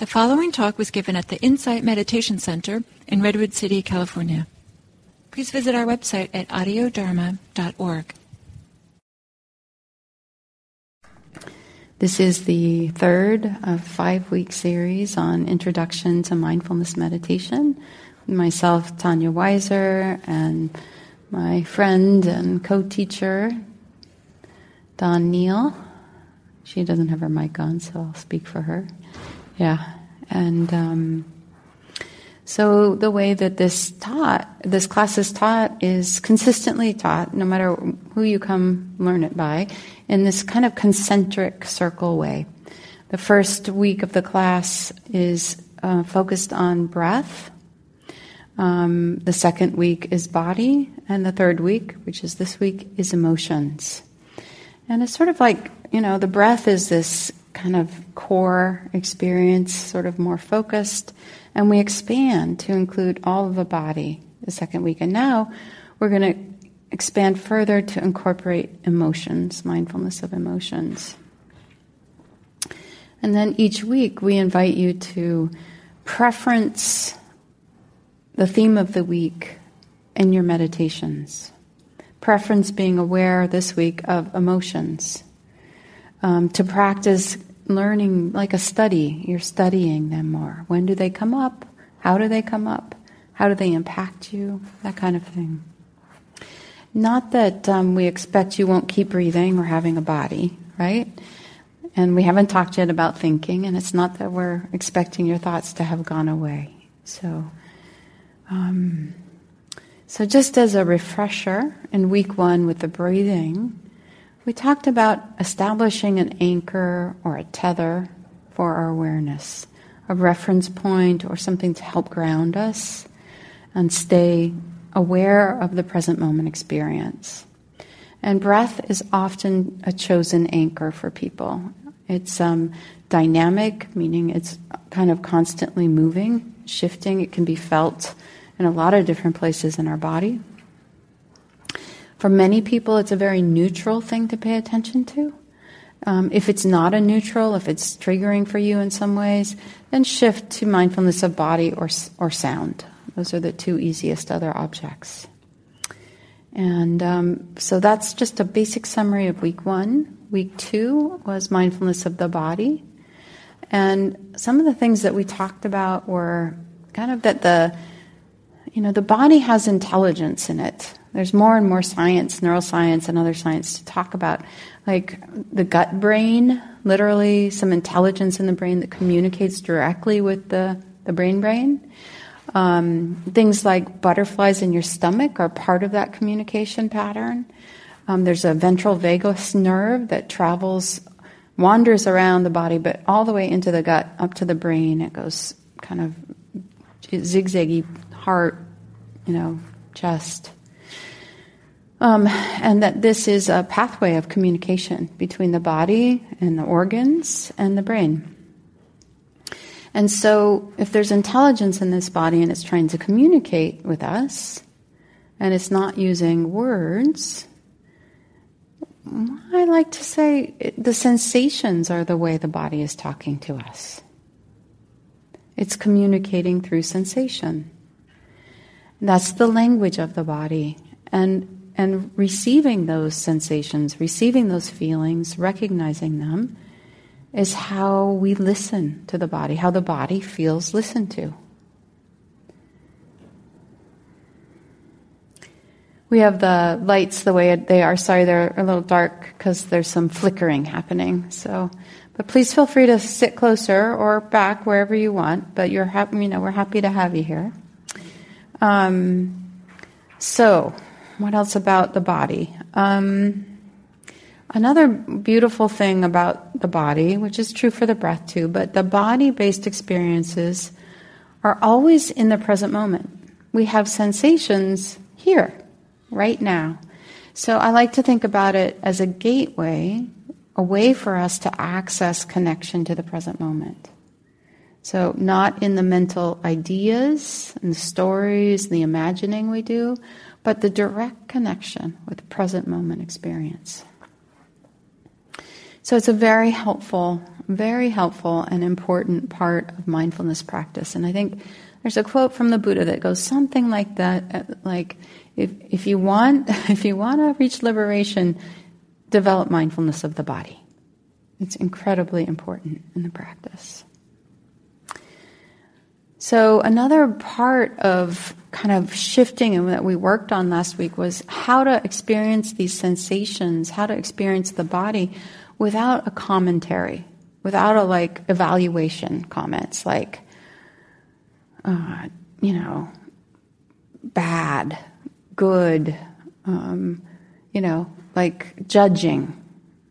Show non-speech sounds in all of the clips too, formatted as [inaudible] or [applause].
The following talk was given at the Insight Meditation Center in Redwood City, California. Please visit our website at audiodharma.org. This is the third of five week series on Introduction to Mindfulness Meditation. Myself, Tanya Wiser, and my friend and co teacher, Dawn Neal. She doesn't have her mic on, so I'll speak for her. Yeah, and um, so the way that this taught, this class is taught, is consistently taught, no matter who you come learn it by, in this kind of concentric circle way. The first week of the class is uh, focused on breath. Um, the second week is body, and the third week, which is this week, is emotions. And it's sort of like, you know, the breath is this kind of core experience, sort of more focused, and we expand to include all of the body the second week. And now we're going to expand further to incorporate emotions, mindfulness of emotions. And then each week we invite you to preference the theme of the week in your meditations. Preference being aware this week of emotions um, to practice learning like a study. You're studying them more. When do they come up? How do they come up? How do they impact you? That kind of thing. Not that um, we expect you won't keep breathing or having a body, right? And we haven't talked yet about thinking, and it's not that we're expecting your thoughts to have gone away. So, um, so just as a refresher, in week one with the breathing, we talked about establishing an anchor or a tether for our awareness, a reference point or something to help ground us and stay aware of the present moment experience. And breath is often a chosen anchor for people. It's um, dynamic, meaning it's kind of constantly moving, shifting. It can be felt in a lot of different places in our body. For many people, it's a very neutral thing to pay attention to. Um, if it's not a neutral, if it's triggering for you in some ways, then shift to mindfulness of body or, or sound. Those are the two easiest other objects. And um, so that's just a basic summary of week one. Week two was mindfulness of the body. And some of the things that we talked about were kind of that the, you know, the body has intelligence in it. There's more and more science, neuroscience, and other science to talk about, like the gut brain, literally some intelligence in the brain that communicates directly with the, the brain brain. Um, things like butterflies in your stomach are part of that communication pattern. Um, there's a ventral vagus nerve that travels, wanders around the body, but all the way into the gut, up to the brain. It goes kind of zigzaggy heart, you know, chest. Um, and that this is a pathway of communication between the body and the organs and the brain. And so, if there's intelligence in this body and it's trying to communicate with us, and it's not using words, I like to say the sensations are the way the body is talking to us. It's communicating through sensation. That's the language of the body. And and receiving those sensations, receiving those feelings, recognizing them, is how we listen to the body, how the body feels listened to. We have the lights the way they are. Sorry, they're a little dark because there's some flickering happening. So, but please feel free to sit closer or back wherever you want. But you're happy, you know, we're happy to have you here. Um, so, what else about the body? Um, another beautiful thing about the body, which is true for the breath too, but the body based experiences are always in the present moment. We have sensations here, right now. So I like to think about it as a gateway, a way for us to access connection to the present moment. So, not in the mental ideas and stories and the imagining we do, but the direct connection with present moment experience. So it's a very helpful, very helpful and important part of mindfulness practice. And I think there's a quote from the Buddha that goes something like that, uh, like if, if you want [laughs] if you want to reach liberation, develop mindfulness of the body. It's incredibly important in the practice. So another part of kind of shifting and that we worked on last week was how to experience these sensations, how to experience the body without a commentary, without a like evaluation comments like, uh, you know, bad, good, um, you know, like judging,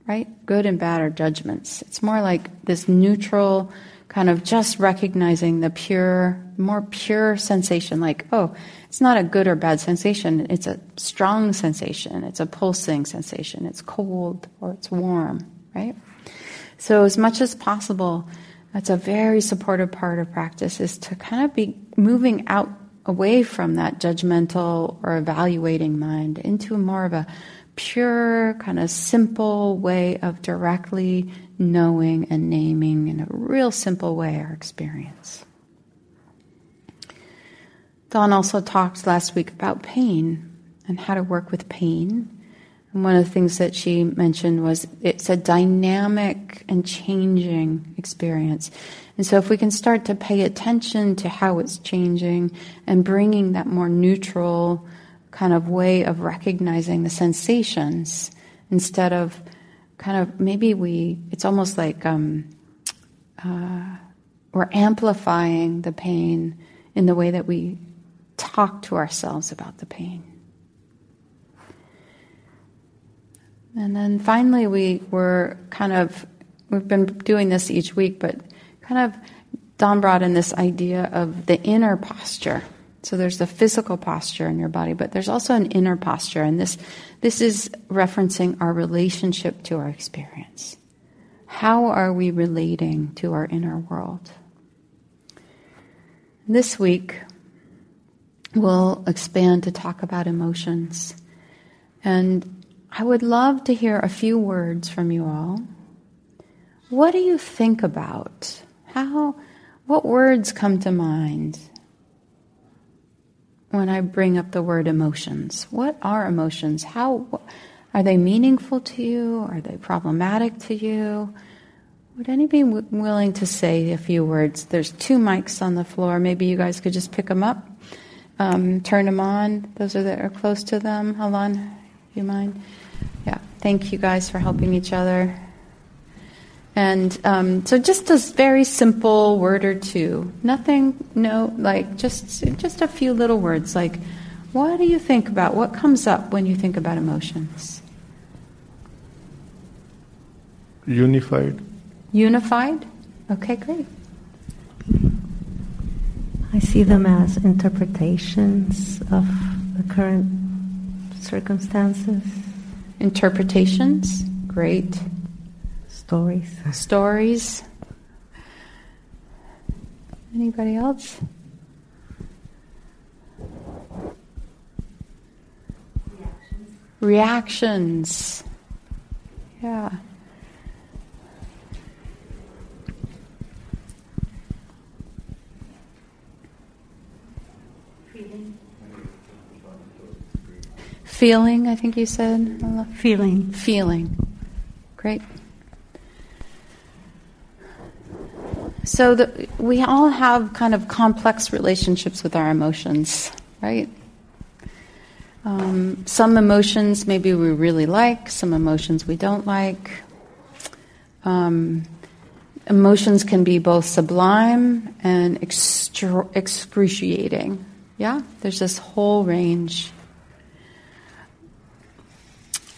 right? Good and bad are judgments. It's more like this neutral kind of just recognizing the pure, more pure sensation, like, oh, it's not a good or bad sensation, it's a strong sensation, it's a pulsing sensation, it's cold or it's warm, right? So, as much as possible, that's a very supportive part of practice is to kind of be moving out away from that judgmental or evaluating mind into more of a pure, kind of simple way of directly knowing and naming in a real simple way our experience. Dawn also talked last week about pain and how to work with pain. And one of the things that she mentioned was it's a dynamic and changing experience. And so, if we can start to pay attention to how it's changing and bringing that more neutral, kind of way of recognizing the sensations instead of kind of maybe we, it's almost like um, uh, we're amplifying the pain in the way that we talk to ourselves about the pain. And then finally, we were kind of, we've been doing this each week, but kind of, Dawn brought in this idea of the inner posture. So there's the physical posture in your body, but there's also an inner posture, and this this is referencing our relationship to our experience. How are we relating to our inner world? This week, we'll expand to talk about emotions. And I would love to hear a few words from you all. What do you think about? How, what words come to mind when I bring up the word emotions. What are emotions? How are they meaningful to you? Are they problematic to you? Would anybody be willing to say a few words? There's two mics on the floor. Maybe you guys could just pick them up, um, turn them on. Those are that are close to them. Halan, do you mind? Yeah. Thank you guys for helping each other. And um, so, just a very simple word or two. Nothing, no, like just just a few little words. Like, what do you think about? What comes up when you think about emotions? Unified. Unified. Okay, great. I see them as interpretations of the current circumstances. Interpretations. Great. Stories. Stories. Anybody else? Reactions. Reactions. Yeah. Feeling. Feeling, I think you said. Feeling. Feeling. Great. So the, we all have kind of complex relationships with our emotions, right? Um, some emotions maybe we really like, some emotions we don't like. Um, emotions can be both sublime and extra- excruciating. Yeah, there's this whole range.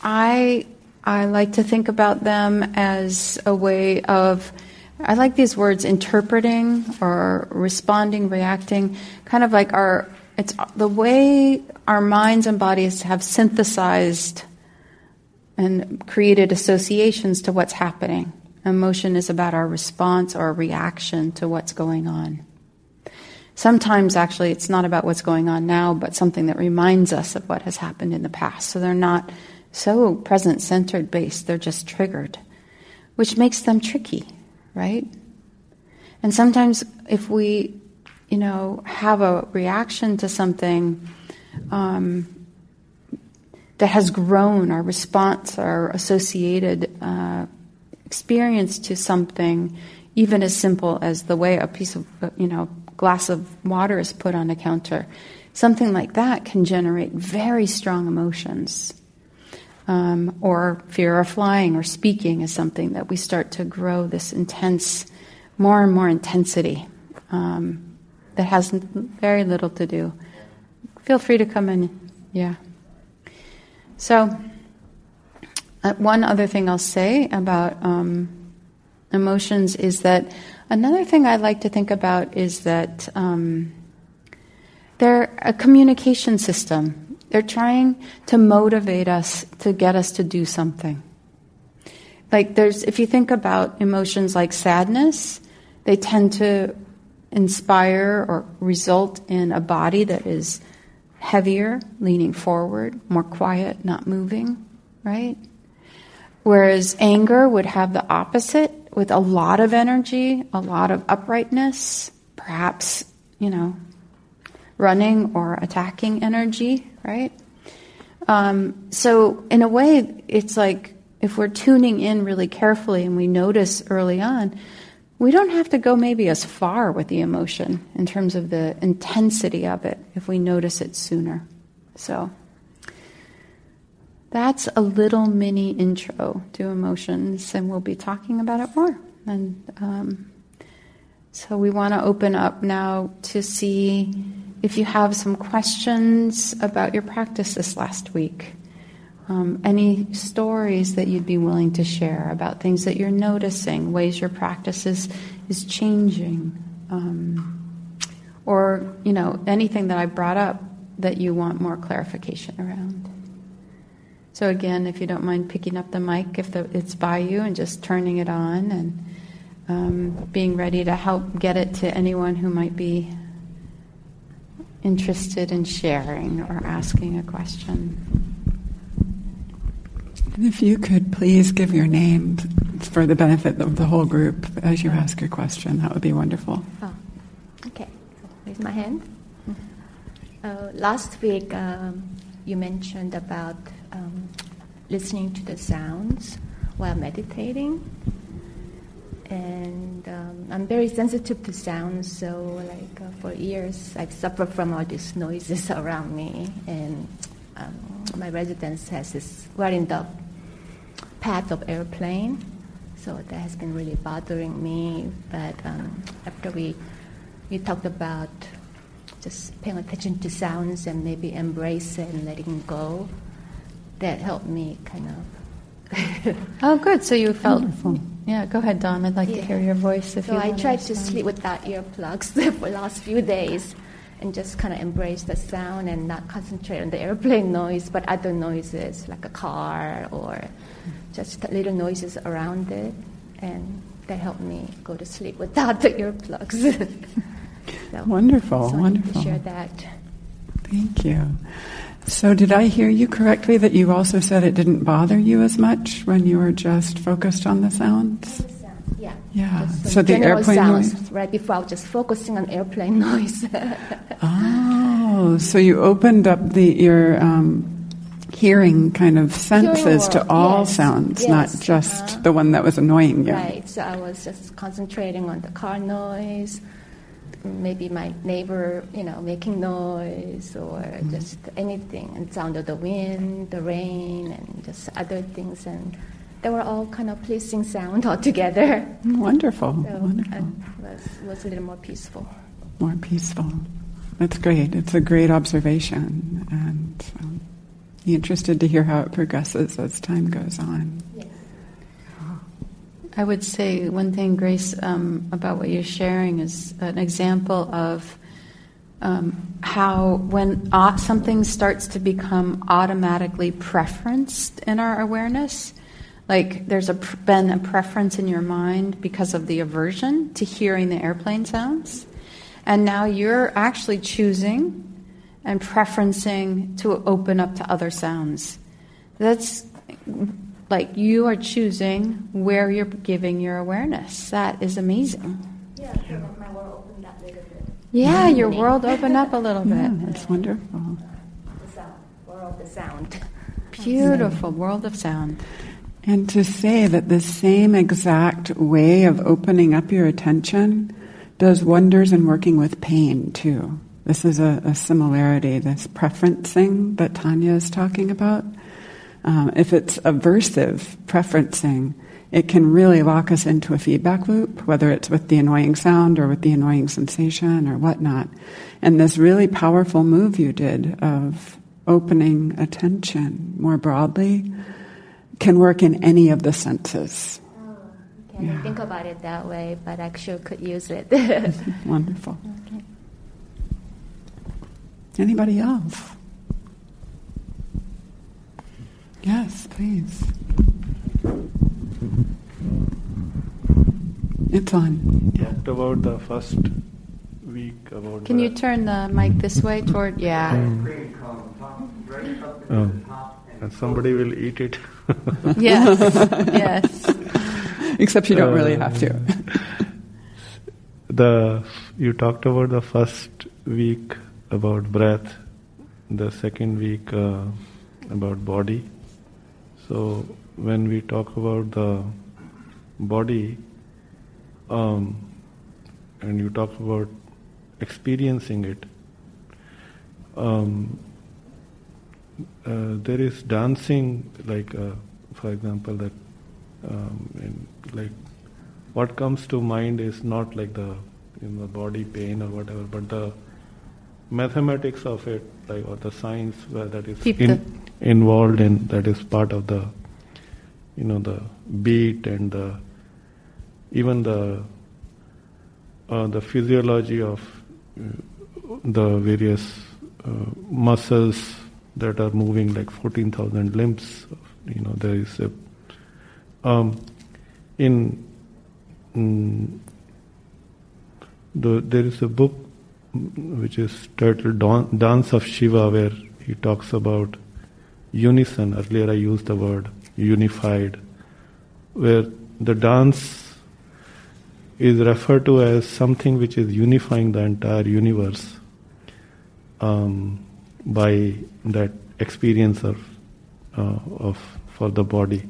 I I like to think about them as a way of I like these words interpreting or responding, reacting, kind of like our, it's the way our minds and bodies have synthesized and created associations to what's happening. Emotion is about our response or reaction to what's going on. Sometimes, actually, it's not about what's going on now, but something that reminds us of what has happened in the past. So they're not so present centered based, they're just triggered. which makes them tricky, right? And sometimes if we, you know, have a reaction to something um, that has grown, our response, our associated uh, experience to something, even as simple as the way a piece of, you know, glass of water is put on a counter, something like that can generate very strong emotions. Um, or fear of flying or speaking is something that we start to grow this intense, more and more intensity um, that has very little to do. Feel free to come in. Yeah. So, uh, one other thing I'll say about um, emotions is that another thing I like to think about is that um, they're a communication system. They're trying to motivate us to get us to do something. Like there's, if you think about emotions like sadness, they tend to inspire or result in a body that is heavier, leaning forward, more quiet, not moving, right? Whereas anger would have the opposite with a lot of energy, a lot of uprightness, perhaps, you know, running or attacking energy, right? Um, so, in a way, it's like if we're tuning in really carefully and we notice early on, we don't have to go maybe as far with the emotion in terms of the intensity of it if we notice it sooner. So, that's a little mini intro to emotions, and we'll be talking about it more. And um, so, we want to open up now to see if you have some questions about your practice this last week. Um, any stories that you'd be willing to share about things that you're noticing, ways your practice is, is changing, um, or you know anything that I brought up that you want more clarification around. So again, if you don't mind picking up the mic if the, it's by you and just turning it on and um, being ready to help get it to anyone who might be interested in sharing or asking a question. And if you could please give your name for the benefit of the whole group as you ask your question, that would be wonderful. Oh, okay. Raise my hand. Uh, last week, um, you mentioned about um, listening to the sounds while meditating. And um, I'm very sensitive to sounds, so like uh, for years I've suffered from all these noises [laughs] around me. And um, my residence has this right in the path of airplane, so that has been really bothering me. But um, after we we talked about just paying attention to sounds and maybe embrace it and letting go, that helped me kind of. [laughs] oh, good. So you felt. Mm. Wonderful. Yeah, go ahead, Dawn. I'd like yeah. to hear your voice. If so you I tried to sleep without earplugs for [laughs] the last few days, and just kind of embrace the sound and not concentrate on the airplane [laughs] noise, but other noises like a car or just little noises around it, and that helped me go to sleep without the earplugs. so, wonderful, so wonderful. share that. Thank you. So, did I hear you correctly that you also said it didn't bother you as much when you were just focused on the sounds? Yeah. Yeah. So the airplane sounds, noise. Right before I was just focusing on airplane [laughs] noise. oh, so you opened up the your um, hearing kind of senses to all yes. sounds, yes. not just uh-huh. the one that was annoying you. Right. So I was just concentrating on the car noise, maybe my neighbor, you know, making noise or mm-hmm. just anything, and sound of the wind, the rain, and just other things, and they were all kind of pleasing sound [laughs] altogether. Wonderful, so wonderful. It was, was a little more peaceful. More peaceful. That's great. It's a great observation, and um, interested to hear how it progresses as time goes on. I would say one thing, Grace, um, about what you're sharing is an example of um, how when uh, something starts to become automatically preferenced in our awareness, like there's a, been a preference in your mind because of the aversion to hearing the airplane sounds, and now you're actually choosing and preferencing to open up to other sounds. That's like you are choosing where you're giving your awareness. That is amazing. Yeah, I feel like my world opened up a little bit. Yeah, your world opened up a little [laughs] Yeah, bit. that's wonderful. The sound, world, the sound. Beautiful world of sound. And to say that the same exact way of opening up your attention does wonders in working with pain too. This is a, a similarity, this preferencing that Tanya is talking about. Um, if it's aversive preferencing, it can really lock us into a feedback loop, whether it's with the annoying sound or with the annoying sensation or whatnot. And this really powerful move you did of opening attention more broadly can work in any of the senses. Can Yeah. I think about it that way, but I sure could use it. [laughs] Wonderful. Anybody else? Yes, please. It's on. Talked about the first week about. Can you turn the mic this way toward? Yeah. Oh, and somebody will eat it. [laughs] Yes. yes. Except you don't really have to. the you talked about the first week about breath, the second week uh, about body. So when we talk about the body, um, and you talk about experiencing it, um, uh, there is dancing, like uh, for example, that um, in, like what comes to mind is not like the you know body pain or whatever, but the mathematics of it, like or the science where that is in, involved in that is part of the you know the beat and the even the uh, the physiology of uh, the various uh, muscles that are moving like 14,000 limbs. You know, there is a um, in mm, the, there is a book mm, which is titled Dan- Dance of Shiva, where he talks about unison. Earlier, I used the word unified, where the dance is referred to as something which is unifying the entire universe um, by that experience of, uh, of for the body.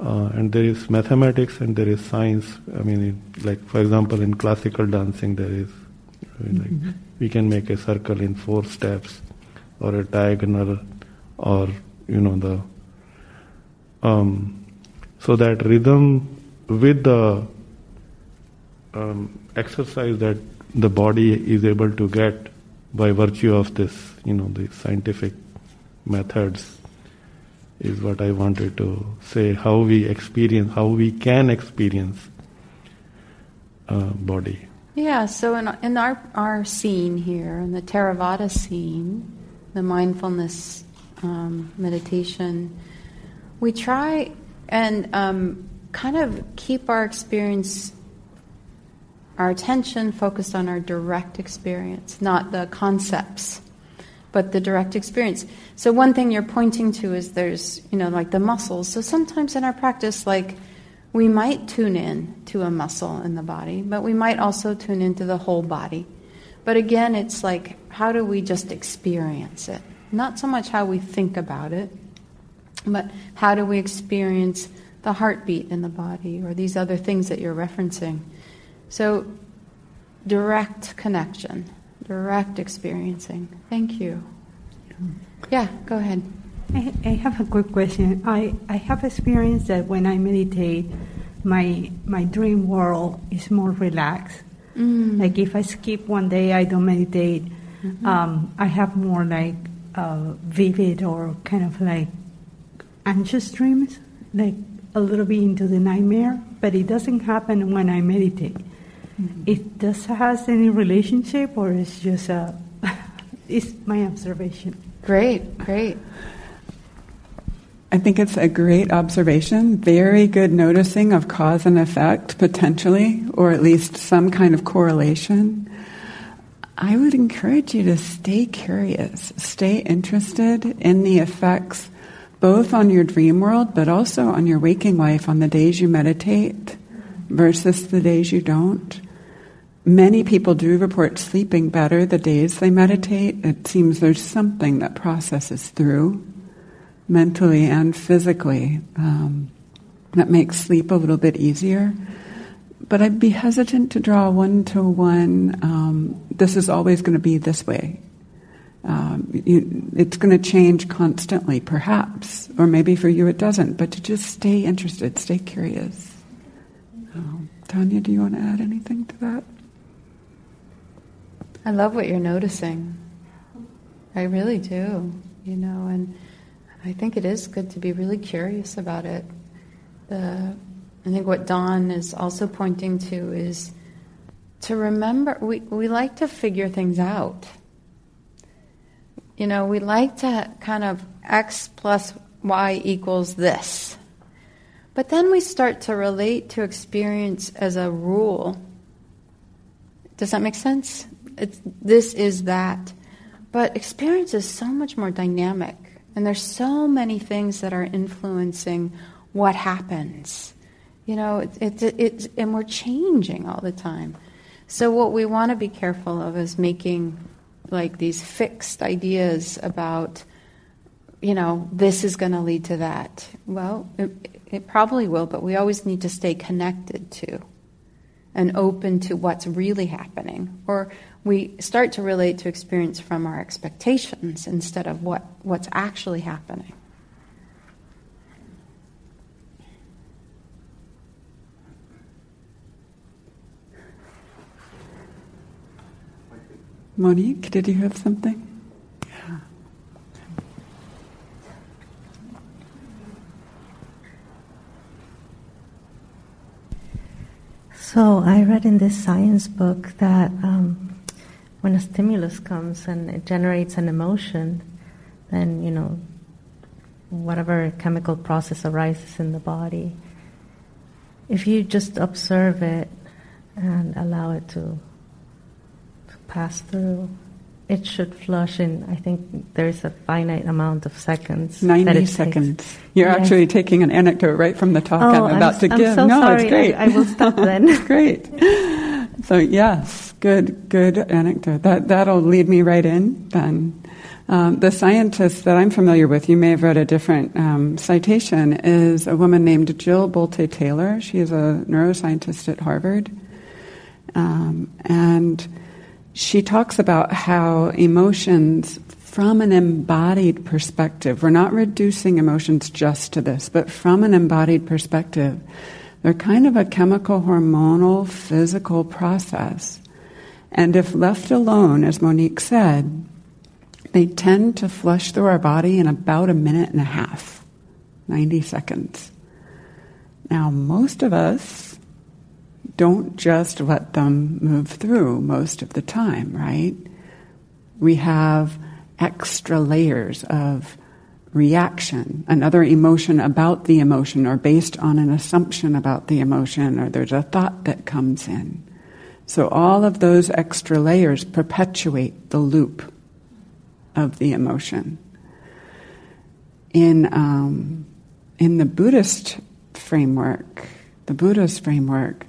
Uh, and there is mathematics and there is science. I mean, it, like for example, in classical dancing, there is like we can make a circle in four steps, or a diagonal, or you know the. Um, so that rhythm with the um, exercise that the body is able to get by virtue of this, you know, the scientific methods is what I wanted to say. How we experience, how we can experience uh, body. Yeah, so in, in our, our scene here, in the Theravada scene, the mindfulness um, meditation, we try and um, kind of keep our experience, our attention focused on our direct experience, not the concepts, but the direct experience. So one thing you're pointing to is there's, you know, like the muscles. So sometimes in our practice, like we might tune in to a muscle in the body, but we might also tune into the whole body. But again, it's like, how do we just experience it? Not so much how we think about it, but how do we experience the heartbeat in the body or these other things that you're referencing? So, direct connection, direct experiencing. Thank you. Yeah, go ahead. I, I have a quick question. I, I have experienced that when I meditate, my my dream world is more relaxed. Mm. Like if I skip one day, I don't meditate. Mm-hmm. Um, I have more like uh, vivid or kind of like anxious dreams, like a little bit into the nightmare. But it doesn't happen when I meditate. Mm-hmm. It does has any relationship, or it's just a [laughs] it's my observation. Great, great. I think it's a great observation, very good noticing of cause and effect, potentially, or at least some kind of correlation. I would encourage you to stay curious, stay interested in the effects both on your dream world, but also on your waking life on the days you meditate versus the days you don't. Many people do report sleeping better the days they meditate. It seems there's something that processes through mentally and physically um, that makes sleep a little bit easier. But I'd be hesitant to draw one to one. This is always going to be this way. Um, you, it's going to change constantly, perhaps, or maybe for you it doesn't. But to just stay interested, stay curious. Um, Tanya, do you want to add anything to that? I love what you're noticing. I really do, you know, and I think it is good to be really curious about it. The, I think what Dawn is also pointing to is to remember we, we like to figure things out. You know, we like to kind of x plus y equals this. But then we start to relate to experience as a rule. Does that make sense? It's, this is that. But experience is so much more dynamic, and there's so many things that are influencing what happens. You know, it, it, it, and we're changing all the time. So, what we want to be careful of is making like these fixed ideas about, you know, this is going to lead to that. Well, it, it probably will, but we always need to stay connected to and open to what's really happening. Or we start to relate to experience from our expectations instead of what, what's actually happening. Monique, did you have something? Yeah. So I read in this science book that um, when a stimulus comes and it generates an emotion, then you know whatever chemical process arises in the body. If you just observe it and allow it to pass through, it should flush in, I think there's a finite amount of seconds. 90 seconds. Takes. You're yes. actually taking an anecdote right from the talk oh, I'm about I'm, to I'm give. So no, sorry. it's great. I, I will stop [laughs] then. great. So yes, good, good anecdote. That, that'll lead me right in then. Um, the scientist that I'm familiar with, you may have read a different um, citation, is a woman named Jill Bolte Taylor. She is a neuroscientist at Harvard. Um, and she talks about how emotions, from an embodied perspective, we're not reducing emotions just to this, but from an embodied perspective, they're kind of a chemical, hormonal, physical process. And if left alone, as Monique said, they tend to flush through our body in about a minute and a half, 90 seconds. Now, most of us don't just let them move through most of the time, right? We have extra layers of reaction, another emotion about the emotion, or based on an assumption about the emotion, or there's a thought that comes in. So all of those extra layers perpetuate the loop of the emotion. In um, in the Buddhist framework, the Buddha's framework,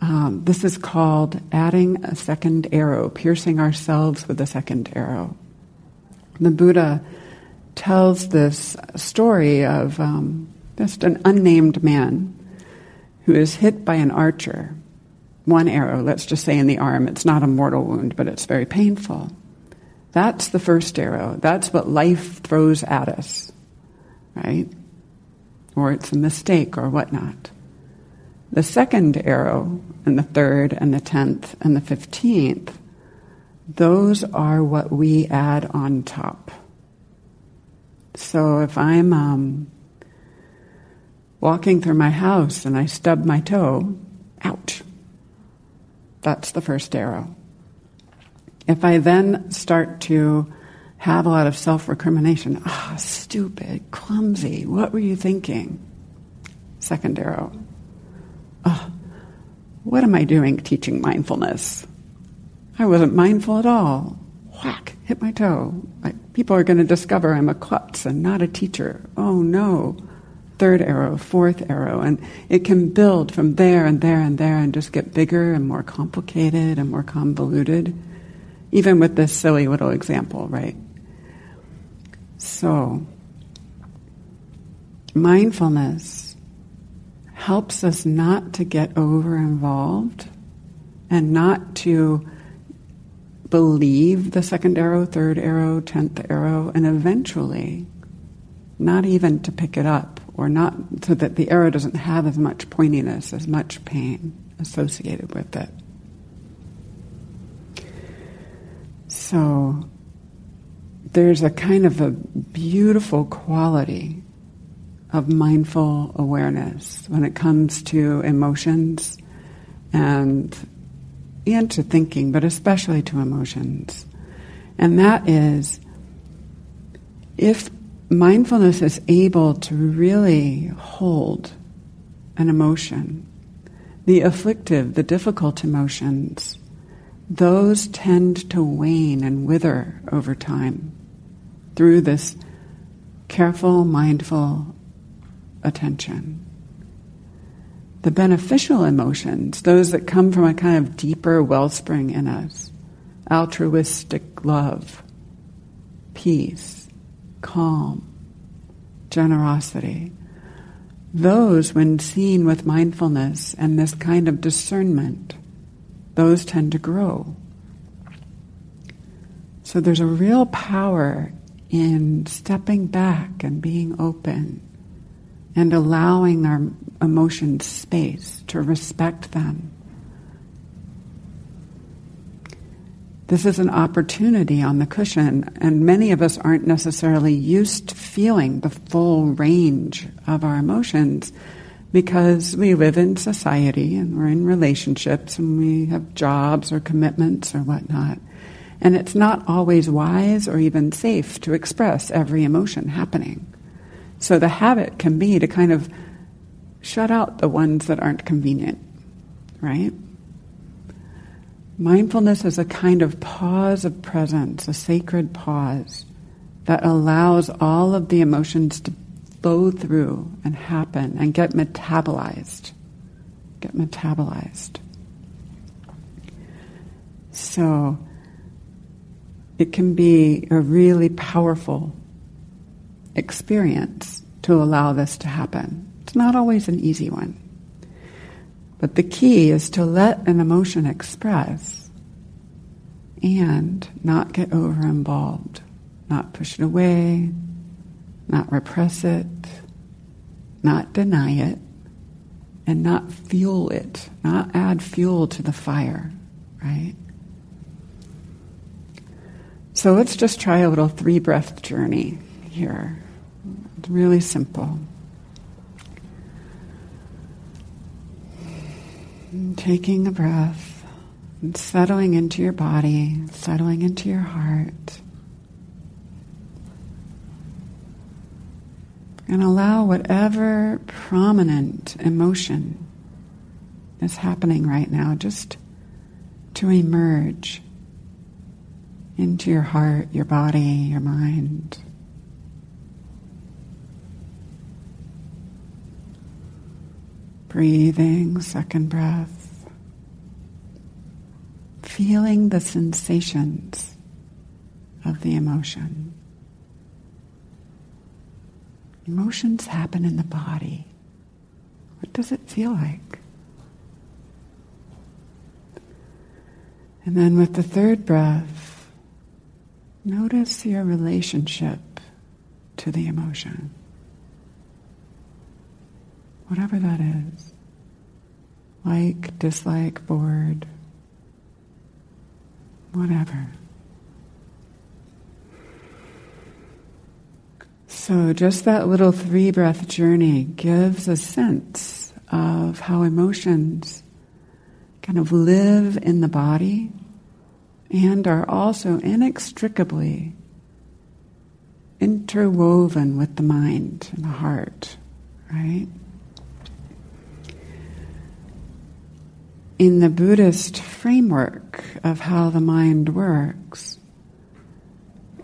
um, this is called adding a second arrow, piercing ourselves with a second arrow. The Buddha tells this story of um, just an unnamed man who is hit by an archer. One arrow, let's just say in the arm. It's not a mortal wound, but it's very painful. That's the first arrow. That's what life throws at us, right? Or it's a mistake or whatnot. The second arrow, and the third, and the tenth, and the fifteenth, those are what we add on top. So if I'm um, walking through my house and I stub my toe, ouch. That's the first arrow. If I then start to have a lot of self recrimination, ah, oh, stupid, clumsy, what were you thinking? Second arrow oh, what am I doing teaching mindfulness? I wasn't mindful at all. whack, hit my toe. Like, people are going to discover I'm a klutz and not a teacher. Oh no. Third arrow, fourth arrow. And it can build from there and there and there and just get bigger and more complicated and more convoluted. Even with this silly little example, right? So, mindfulness helps us not to get over involved and not to believe the second arrow, third arrow, tenth arrow, and eventually not even to pick it up or not so that the arrow doesn't have as much pointiness, as much pain associated with it. So there's a kind of a beautiful quality of mindful awareness when it comes to emotions and and to thinking, but especially to emotions. And that is if mindfulness is able to really hold an emotion, the afflictive, the difficult emotions, those tend to wane and wither over time through this careful, mindful attention. The beneficial emotions, those that come from a kind of deeper wellspring in us, altruistic love, peace, calm, generosity, those, when seen with mindfulness and this kind of discernment, those tend to grow. So there's a real power in stepping back and being open and allowing our emotions space to respect them. This is an opportunity on the cushion, and many of us aren't necessarily used to feeling the full range of our emotions because we live in society and we're in relationships and we have jobs or commitments or whatnot. And it's not always wise or even safe to express every emotion happening. So the habit can be to kind of shut out the ones that aren't convenient, right? Mindfulness is a kind of pause of presence, a sacred pause that allows all of the emotions to flow through and happen and get metabolized. Get metabolized. So, it can be a really powerful experience to allow this to happen. It's not always an easy one. But the key is to let an emotion express and not get over involved, not push it away, not repress it, not deny it, and not fuel it, not add fuel to the fire, right? So let's just try a little three breath journey here. Really simple. Taking a breath and settling into your body, settling into your heart. And allow whatever prominent emotion is happening right now just to emerge into your heart, your body, your mind. Breathing, second breath. Feeling the sensations of the emotion. Emotions happen in the body. What does it feel like? And then with the third breath, Notice your relationship to the emotion. Whatever that is. Like, dislike, bored, whatever. So, just that little three breath journey gives a sense of how emotions kind of live in the body and are also inextricably interwoven with the mind and the heart, right? In the Buddhist framework of how the mind works,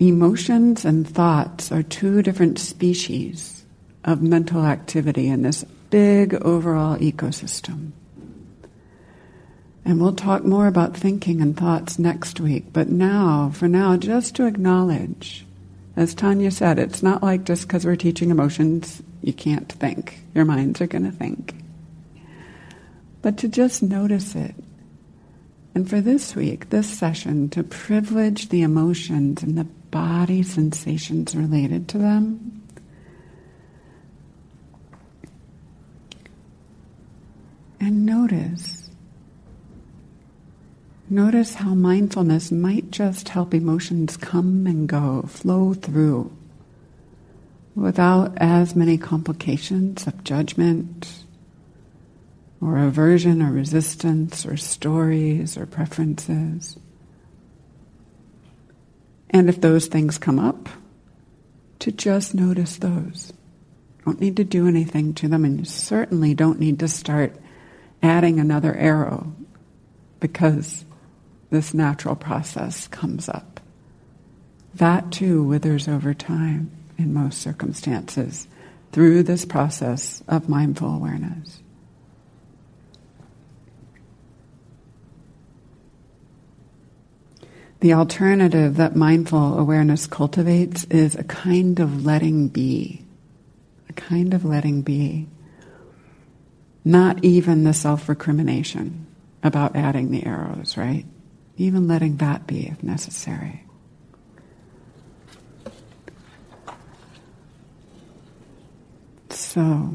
emotions and thoughts are two different species of mental activity in this big overall ecosystem. And we'll talk more about thinking and thoughts next week. But now, for now, just to acknowledge, as Tanya said, it's not like just because we're teaching emotions, you can't think. Your minds are going to think. But to just notice it. And for this week, this session, to privilege the emotions and the body sensations related to them And notice. Notice how mindfulness might just help emotions come and go, flow through, without as many complications of judgment or aversion or resistance or stories or preferences. And if those things come up, to just notice those. Don't need to do anything to them, and you certainly don't need to start adding another arrow because this natural process comes up. That too withers over time in most circumstances through this process of mindful awareness. The alternative that mindful awareness cultivates is a kind of letting be, a kind of letting be not even the self recrimination about adding the arrows, right? Even letting that be if necessary. So,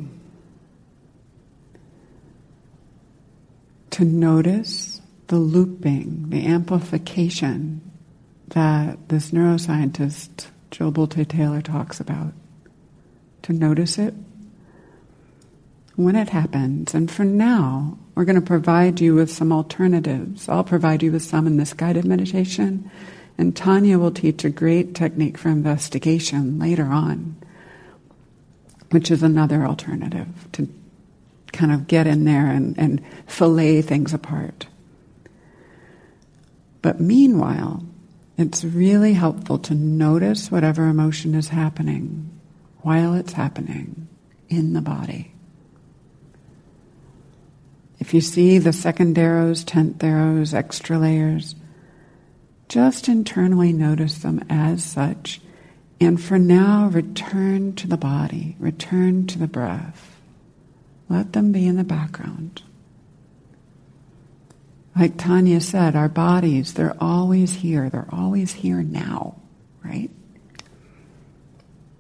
to notice the looping, the amplification that this neuroscientist Jill Bolte Taylor talks about, to notice it when it happens. And for now, we're going to provide you with some alternatives. I'll provide you with some in this guided meditation. And Tanya will teach a great technique for investigation later on, which is another alternative to kind of get in there and, and fillet things apart. But meanwhile, it's really helpful to notice whatever emotion is happening while it's happening in the body. If you see the second arrows, tenth arrows, extra layers, just internally notice them as such. And for now, return to the body, return to the breath. Let them be in the background. Like Tanya said, our bodies, they're always here. They're always here now, right?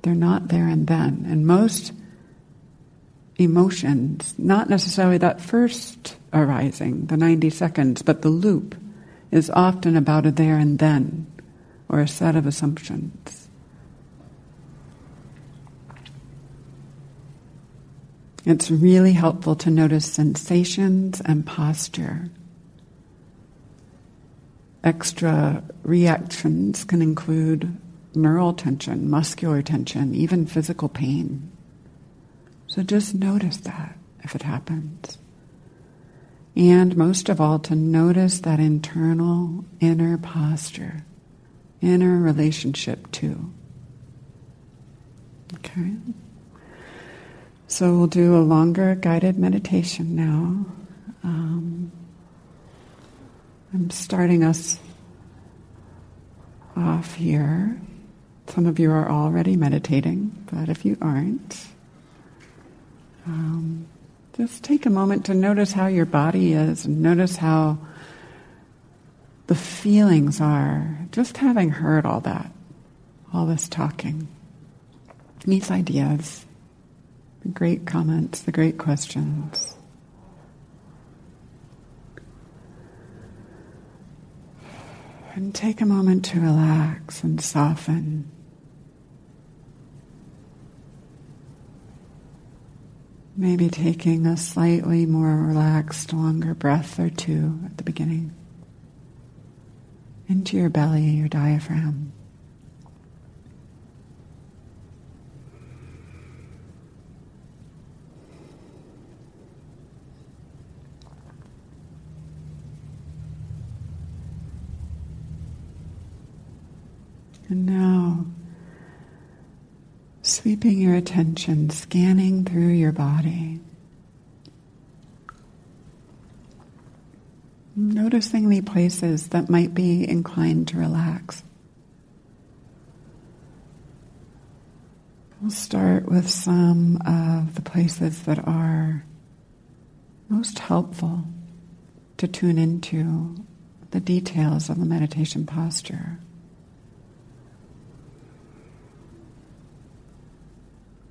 They're not there and then. And most emotions, not necessarily that first arising, the 90 seconds, but the loop is often about a there and then or a set of assumptions. It's really helpful to notice sensations and posture. Extra reactions can include neural tension, muscular tension, even physical pain. So just notice that if it happens. And most of all, to notice that internal inner posture, inner relationship too. Okay? So we'll do a longer guided meditation now. Um, I'm starting us off here. Some of you are already meditating, but if you aren't, um, just take a moment to notice how your body is and notice how the feelings are, just having heard all that, all this talking, these ideas, the great comments, the great questions. And take a moment to relax and soften. Maybe taking a slightly more relaxed, longer breath or two at the beginning. Into your belly, your diaphragm. And now Sweeping your attention, scanning through your body. Noticing the places that might be inclined to relax. We'll start with some of the places that are most helpful to tune into the details of the meditation posture.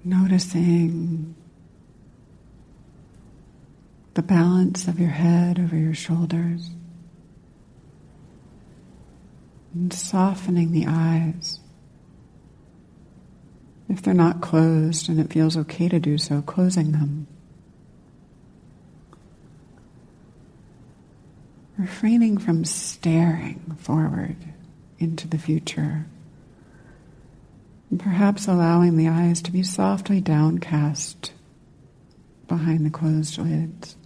Noticing the balance of your head over your shoulders and softening the eyes. If they're not closed and it feels okay to do so, closing them. refraining from staring forward into the future. And perhaps allowing the eyes to be softly downcast behind the closed lids,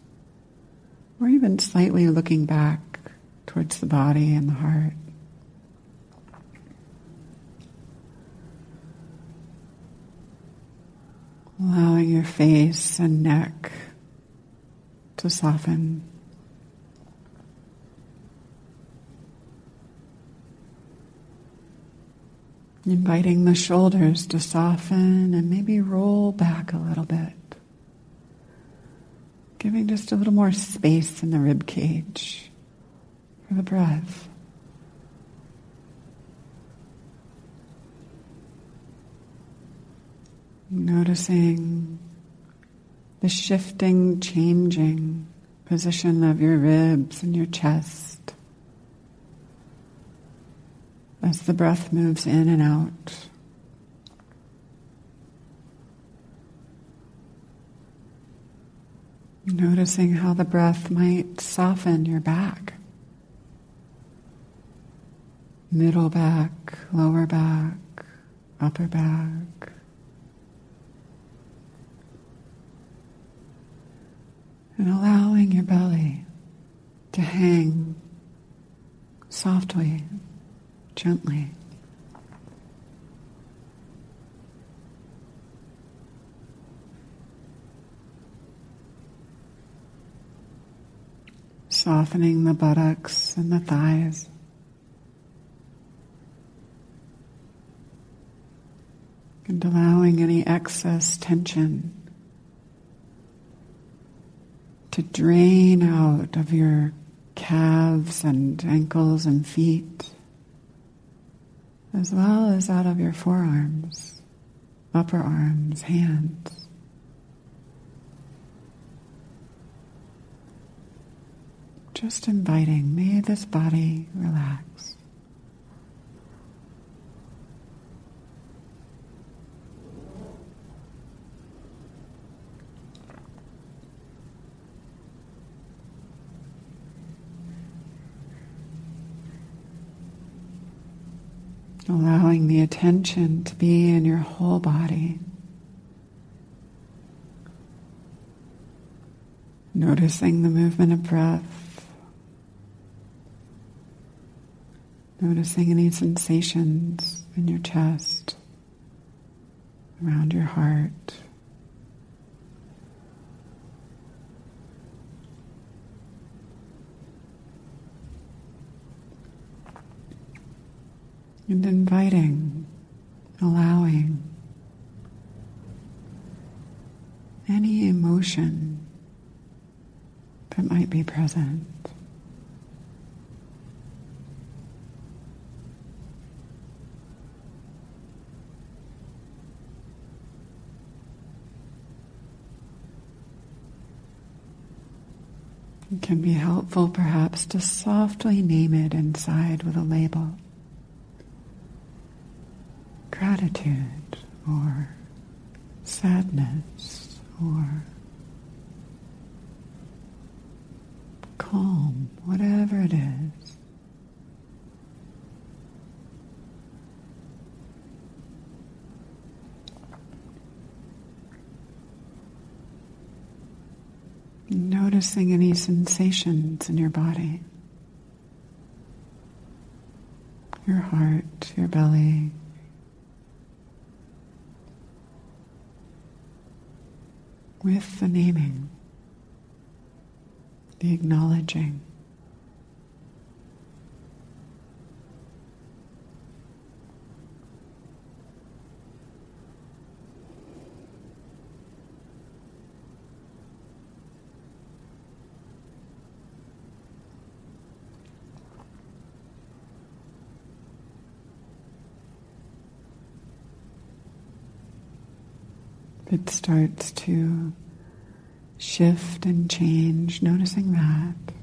or even slightly looking back towards the body and the heart. Allowing your face and neck to soften. Inviting the shoulders to soften and maybe roll back a little bit. Giving just a little more space in the rib cage for the breath. Noticing the shifting, changing position of your ribs and your chest. As the breath moves in and out. Noticing how the breath might soften your back, middle back, lower back, upper back. And allowing your belly to hang softly gently. Softening the buttocks and the thighs. And allowing any excess tension to drain out of your calves and ankles and feet as well as out of your forearms, upper arms, hands. Just inviting, may this body relax. Allowing the attention to be in your whole body. Noticing the movement of breath. Noticing any sensations in your chest, around your heart. And inviting, allowing any emotion that might be present. It can be helpful perhaps to softly name it inside with a label gratitude or sadness or calm, whatever it is. Noticing any sensations in your body, your heart, your belly, with the naming, the acknowledging. It starts to shift and change, noticing that.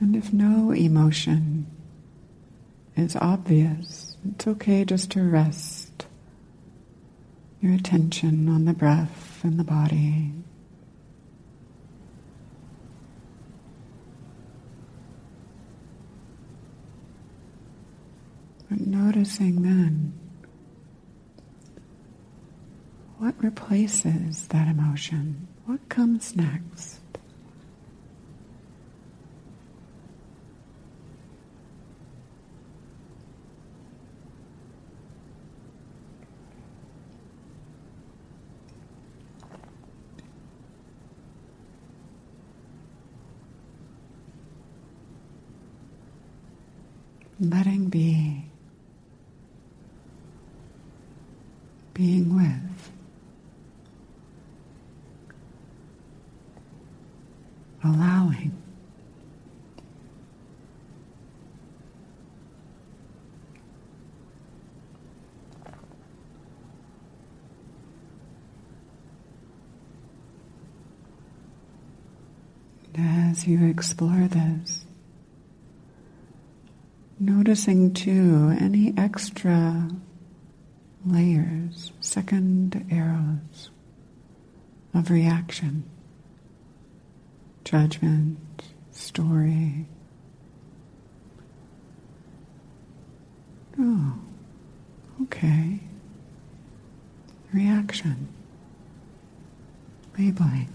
And if no emotion is obvious, it's okay just to rest your attention on the breath and the body. But noticing then what replaces that emotion? What comes next? Letting be, being with. Allowing. As you explore this, noticing too any extra layers, second arrows of reaction judgment, story. Oh, okay. Reaction, labeling.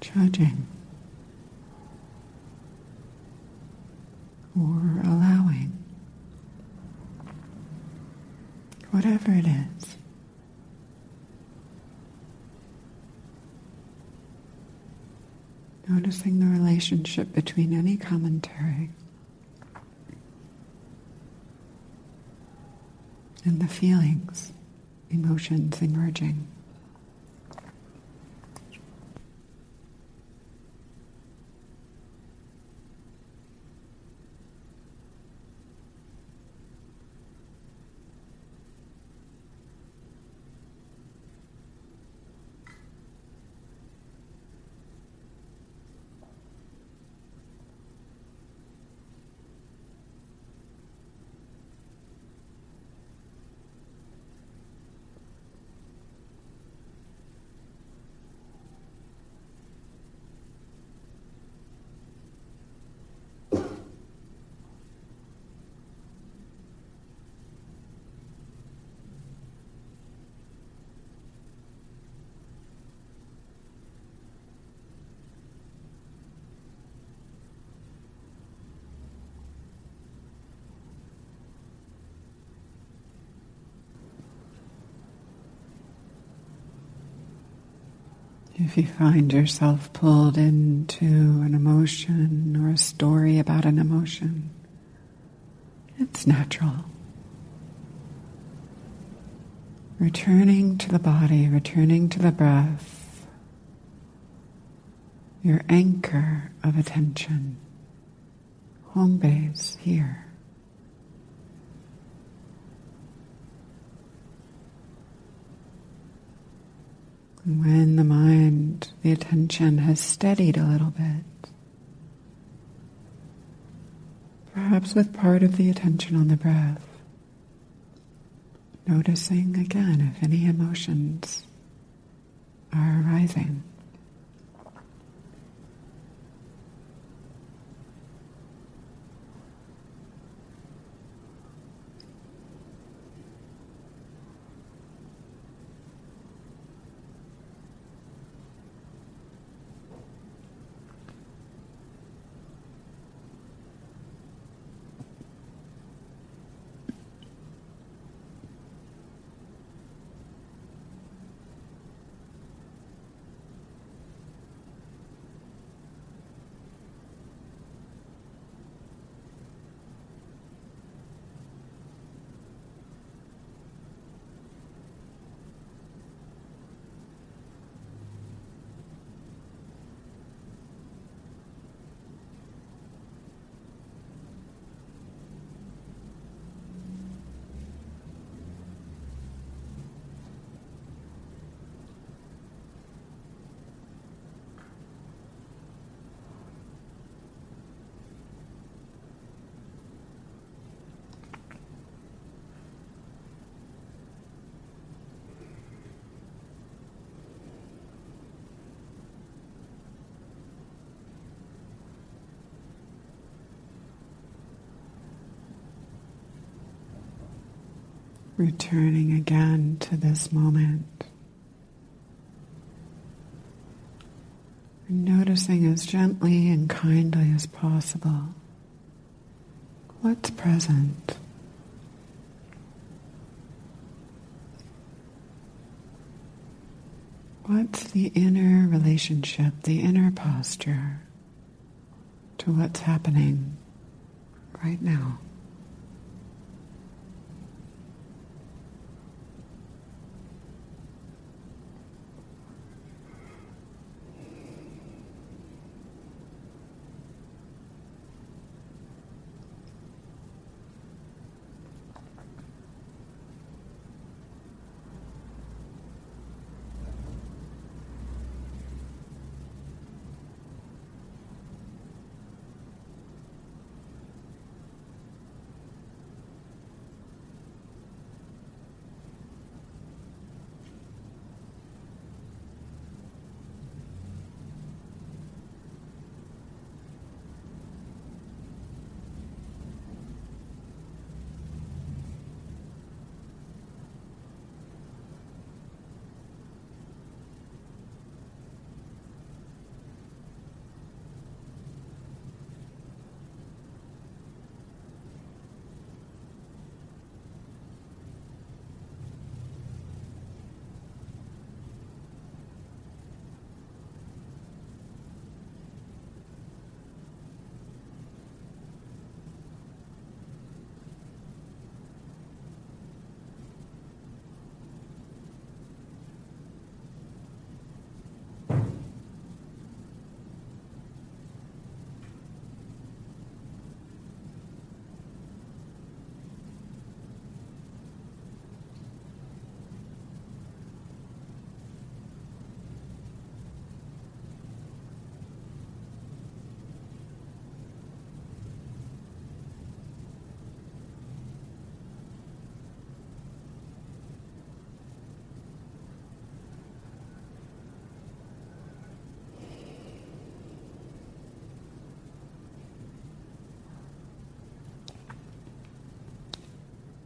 Judging or allowing, whatever it is. Noticing the relationship between any commentary and the feelings, emotions emerging. If you find yourself pulled into an emotion or a story about an emotion, it's natural. Returning to the body, returning to the breath, your anchor of attention, home base here. When the mind, the attention has steadied a little bit, perhaps with part of the attention on the breath, noticing again if any emotions are arising. Returning again to this moment. Noticing as gently and kindly as possible what's present. What's the inner relationship, the inner posture to what's happening right now?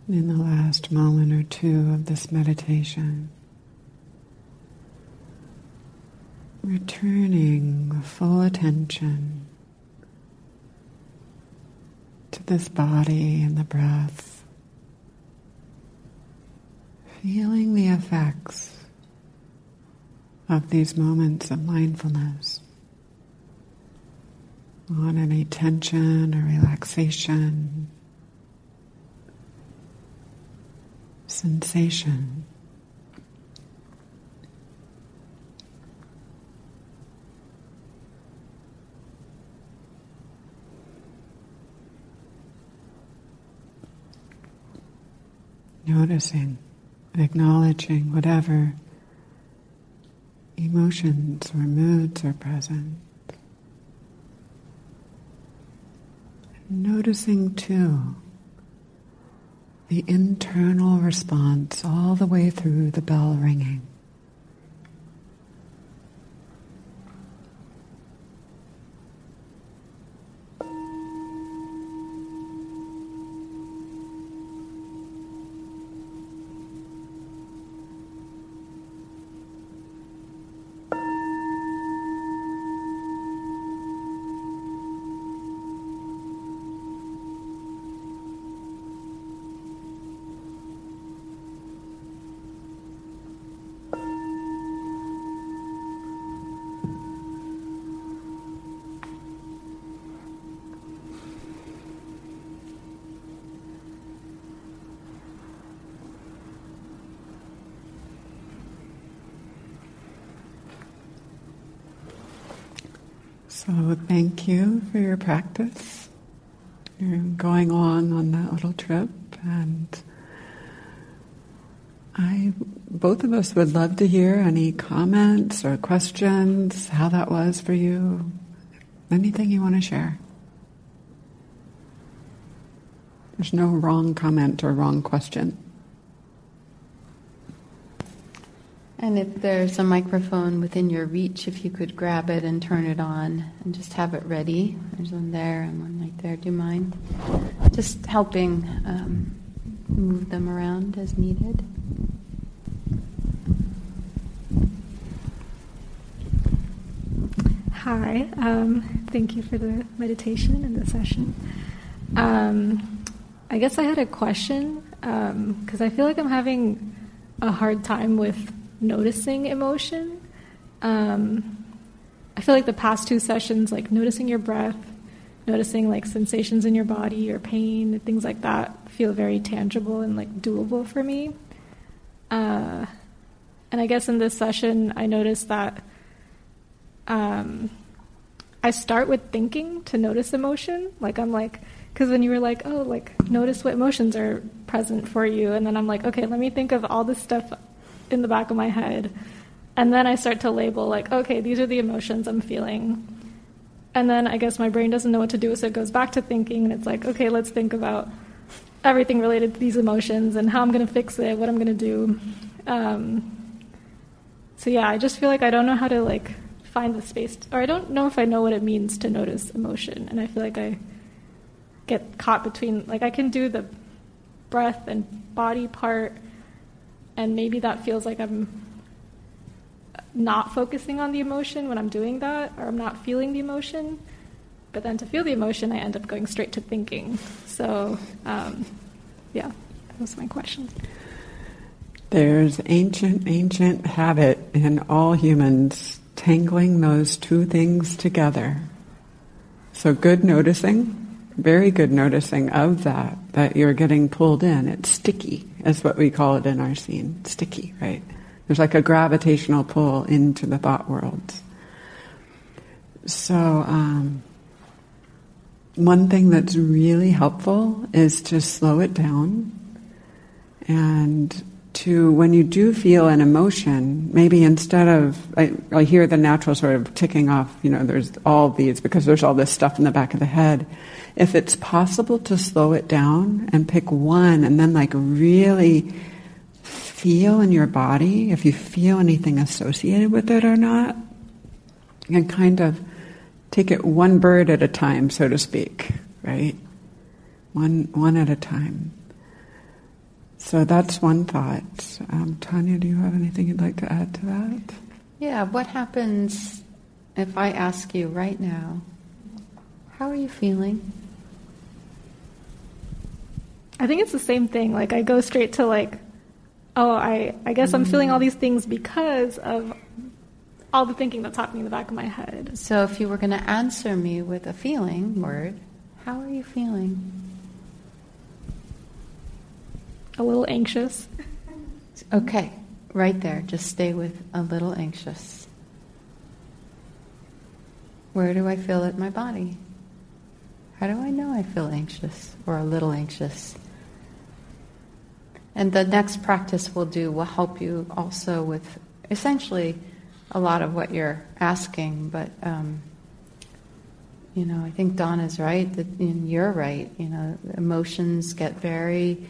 In the last moment or two of this meditation. Returning full attention to this body and the breath, feeling the effects of these moments of mindfulness on any tension or relaxation sensation. Noticing, acknowledging whatever emotions or moods are present. Noticing too the internal response all the way through the bell ringing. Practice. You're going along on that little trip, and I, both of us would love to hear any comments or questions, how that was for you, anything you want to share. There's no wrong comment or wrong question. If there's a microphone within your reach, if you could grab it and turn it on and just have it ready. There's one there and one right there. Do you mind? Just helping um, move them around as needed. Hi, um, thank you for the meditation and the session. Um, I guess I had a question because um, I feel like I'm having a hard time with noticing emotion. Um, I feel like the past two sessions, like noticing your breath, noticing like sensations in your body or pain, things like that, feel very tangible and like doable for me. Uh, and I guess in this session, I noticed that um, I start with thinking to notice emotion. Like I'm like, because when you were like, oh, like notice what emotions are present for you, and then I'm like, okay, let me think of all this stuff in the back of my head, and then I start to label like, okay, these are the emotions I'm feeling, and then I guess my brain doesn't know what to do, so it goes back to thinking, and it's like, okay, let's think about everything related to these emotions and how I'm going to fix it, what I'm going to do. Um, so yeah, I just feel like I don't know how to like find the space, to, or I don't know if I know what it means to notice emotion, and I feel like I get caught between like I can do the breath and body part, and maybe that feels like I'm not focusing on the emotion when I'm doing that, or I'm not feeling the emotion. But then to feel the emotion, I end up going straight to thinking. So, um, yeah, that was my question. There's ancient, ancient habit in all humans tangling those two things together. So good noticing, very good noticing of that, that you're getting pulled in. It's sticky, is what we call it in our scene. Sticky, right? There's like a gravitational pull into the thought world. So, um, one thing that's really helpful is to slow it down and to when you do feel an emotion, maybe instead of I, I, hear the natural sort of ticking off, you know, there's all these because there's all this stuff in the back of the head. If it's possible to slow it down and pick one and then like really feel in your body if you feel anything associated with it or not, and kind of take it one bird at a time, so to speak, right? One one at a time. So that's one thought. Um, Tanya, do you have anything you'd like to add to that? Yeah, what happens if I ask you right now, how are you feeling? I think it's the same thing. Like, I go straight to, like, oh, I, I guess I'm feeling all these things because of all the thinking that's happening in the back of my head. So, if you were going to answer me with a feeling word, how are you feeling? a little anxious. Okay, right there. Just stay with a little anxious. Where do I feel it in my body? How do I know I feel anxious or a little anxious? And the next practice we'll do will help you also with essentially a lot of what you're asking, but um, you know, I think Donna's right. That and you're right. You know, emotions get very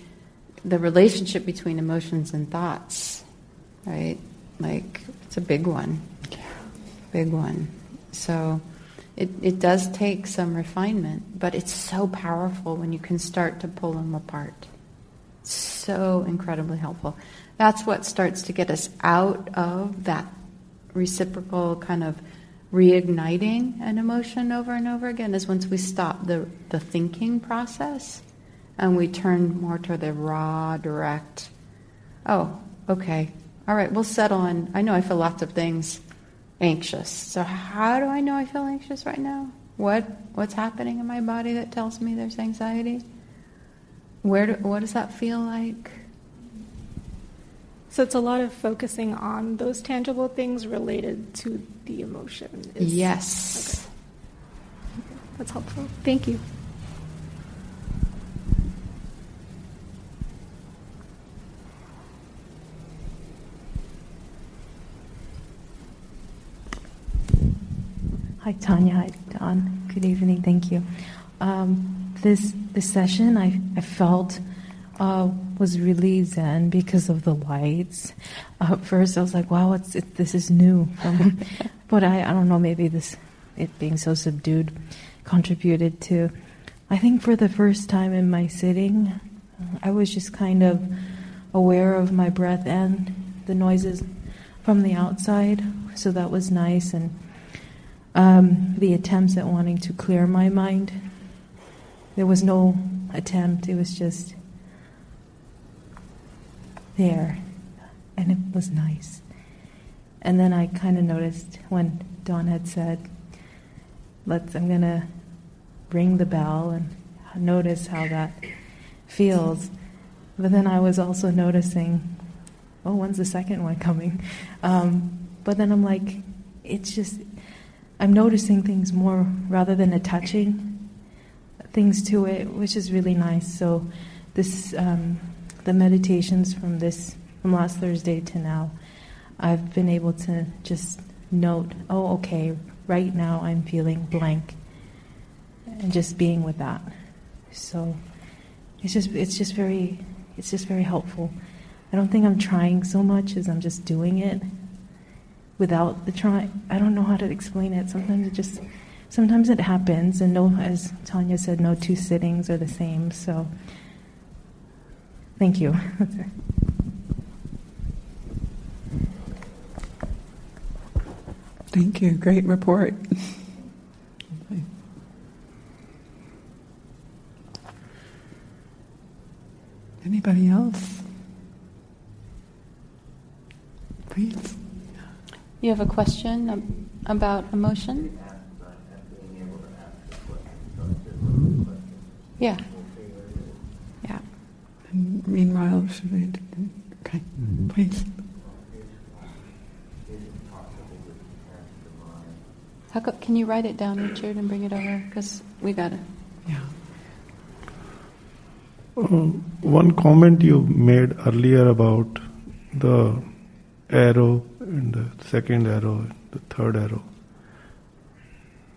the relationship between emotions and thoughts, right? Like, it's a big one. Big one. So, it, it does take some refinement, but it's so powerful when you can start to pull them apart. So incredibly helpful. That's what starts to get us out of that reciprocal kind of reigniting an emotion over and over again is once we stop the, the thinking process and we turn more to the raw, direct. Oh, okay. All right, we'll settle on. I know I feel lots of things anxious. So how do I know I feel anxious right now? What what's happening in my body that tells me there's anxiety? Where do, what does that feel like? So it's a lot of focusing on those tangible things related to the emotion. Is, yes. Okay. That's helpful. Thank you. Hi, Tanya. Hi, Dawn. Good evening. Thank you. Um, this this session I, I felt uh, was really zen because of the lights. Uh, at first, I was like, "Wow, it's, it, this is new," um, [laughs] but I, I don't know. Maybe this it being so subdued contributed to. I think for the first time in my sitting, I was just kind of aware of my breath and the noises from the outside, so that was nice. And um, the attempts at wanting to clear my mind, there was no attempt, it was just there, and it was nice. And then I kind of noticed when Dawn had said, "Let's," I'm gonna ring the bell and notice how that feels. But then I was also noticing, oh, when's the second one coming? Um, but then I'm like, it's just, I'm noticing things more rather than attaching things to it, which is really nice. So, this, um, the meditations from this, from last Thursday to now, I've been able to just note, oh, okay, right now I'm feeling blank, and just being with that. So, it's just, it's just very, it's just very helpful. I don't think I'm trying so much as I'm just doing it without the try. I don't know how to explain it. Sometimes it just, sometimes it happens, and no, as Tanya said, no two sittings are the same. So, thank you. Thank you. Great report. Anybody else? Please. You have a question about emotion? Yeah. Yeah. And meanwhile, should we? Okay, please. How co- can you write it down, Richard, and bring it over? Because we got it. Yeah. Um, one comment you made earlier about the arrow and the second arrow, and the third arrow.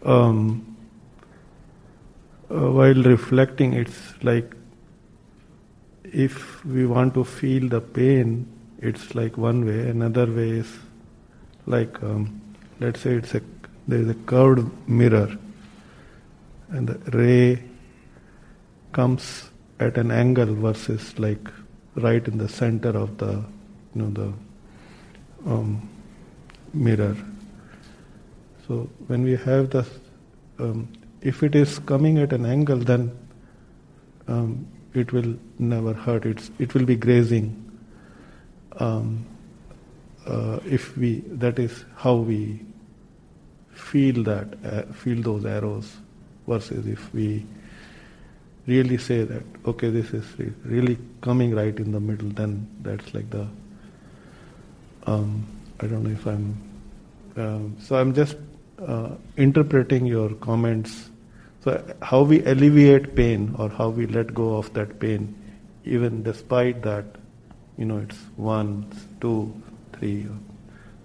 Um, uh, while reflecting, it's like if we want to feel the pain, it's like one way. Another way is like, um, let's say it's a there is a curved mirror, and the ray comes at an angle versus like right in the center of the you know the um, mirror. So when we have the um, if it is coming at an angle, then um, it will never hurt. It's it will be grazing. Um, uh, if we that is how we feel that uh, feel those arrows versus if we really say that okay this is really coming right in the middle then that's like the um, I don't know if I'm um, so I'm just uh, interpreting your comments so how we alleviate pain or how we let go of that pain even despite that you know it's one two three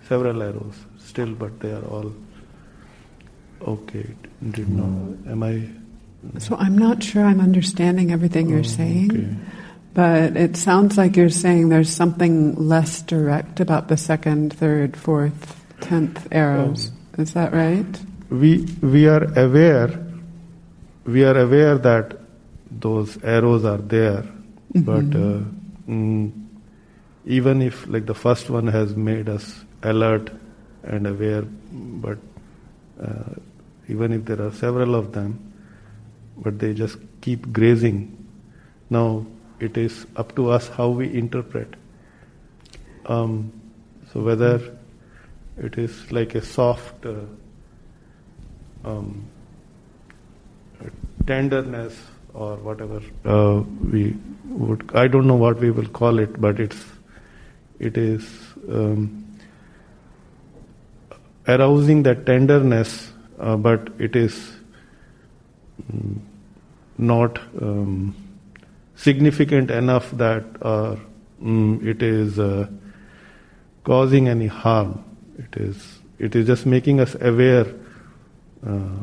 several arrows still but they are all okay did not am I So I'm not sure I'm understanding everything you're Oh, saying, okay. but it sounds like you're saying there's something less direct about the second, third, fourth, tenth arrows. Oh. Is that right? we we are aware we are aware that those arrows are there but uh, mm, even if like the first one has made us alert and aware but uh, even if there are several of them but they just keep grazing. Now it is up to us how we interpret. Um, so whether it is like a soft uh, um, tenderness or whatever uh, we would I don't know what we will call it but it's it is um, arousing that tenderness uh, but it is mm, not um, significant enough that uh, mm, it is uh, causing any harm. It is it is just making us aware uh,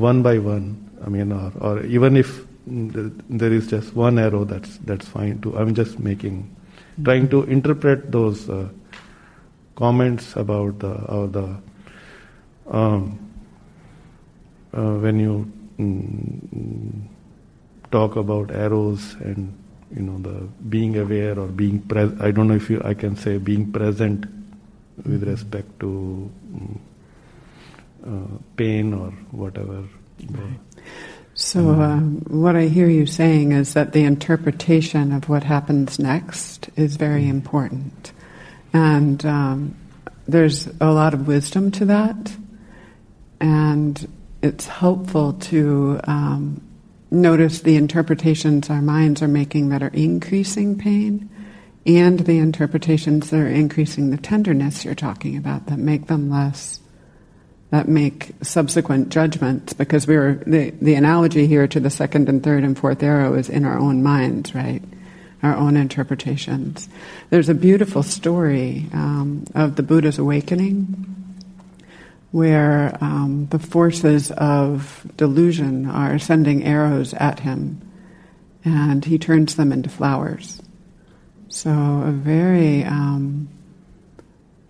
one by one. I mean, or, or even if mm, there is just one arrow, that's that's fine too. I'm just making, trying to interpret those uh, comments about the or the um, uh, when you mm, talk about arrows and you know the being aware or being present. I don't know if you, I can say being present with respect to um, uh, pain or whatever. So, uh, what I hear you saying is that the interpretation of what happens next is very mm. important. And um, there's a lot of wisdom to that. And it's helpful to um, notice the interpretations our minds are making that are increasing pain and the interpretations that are increasing the tenderness you're talking about that make them less that make subsequent judgments because we are the, the analogy here to the second and third and fourth arrow is in our own minds right our own interpretations there's a beautiful story um, of the buddha's awakening where um, the forces of delusion are sending arrows at him, and he turns them into flowers. So, a very um,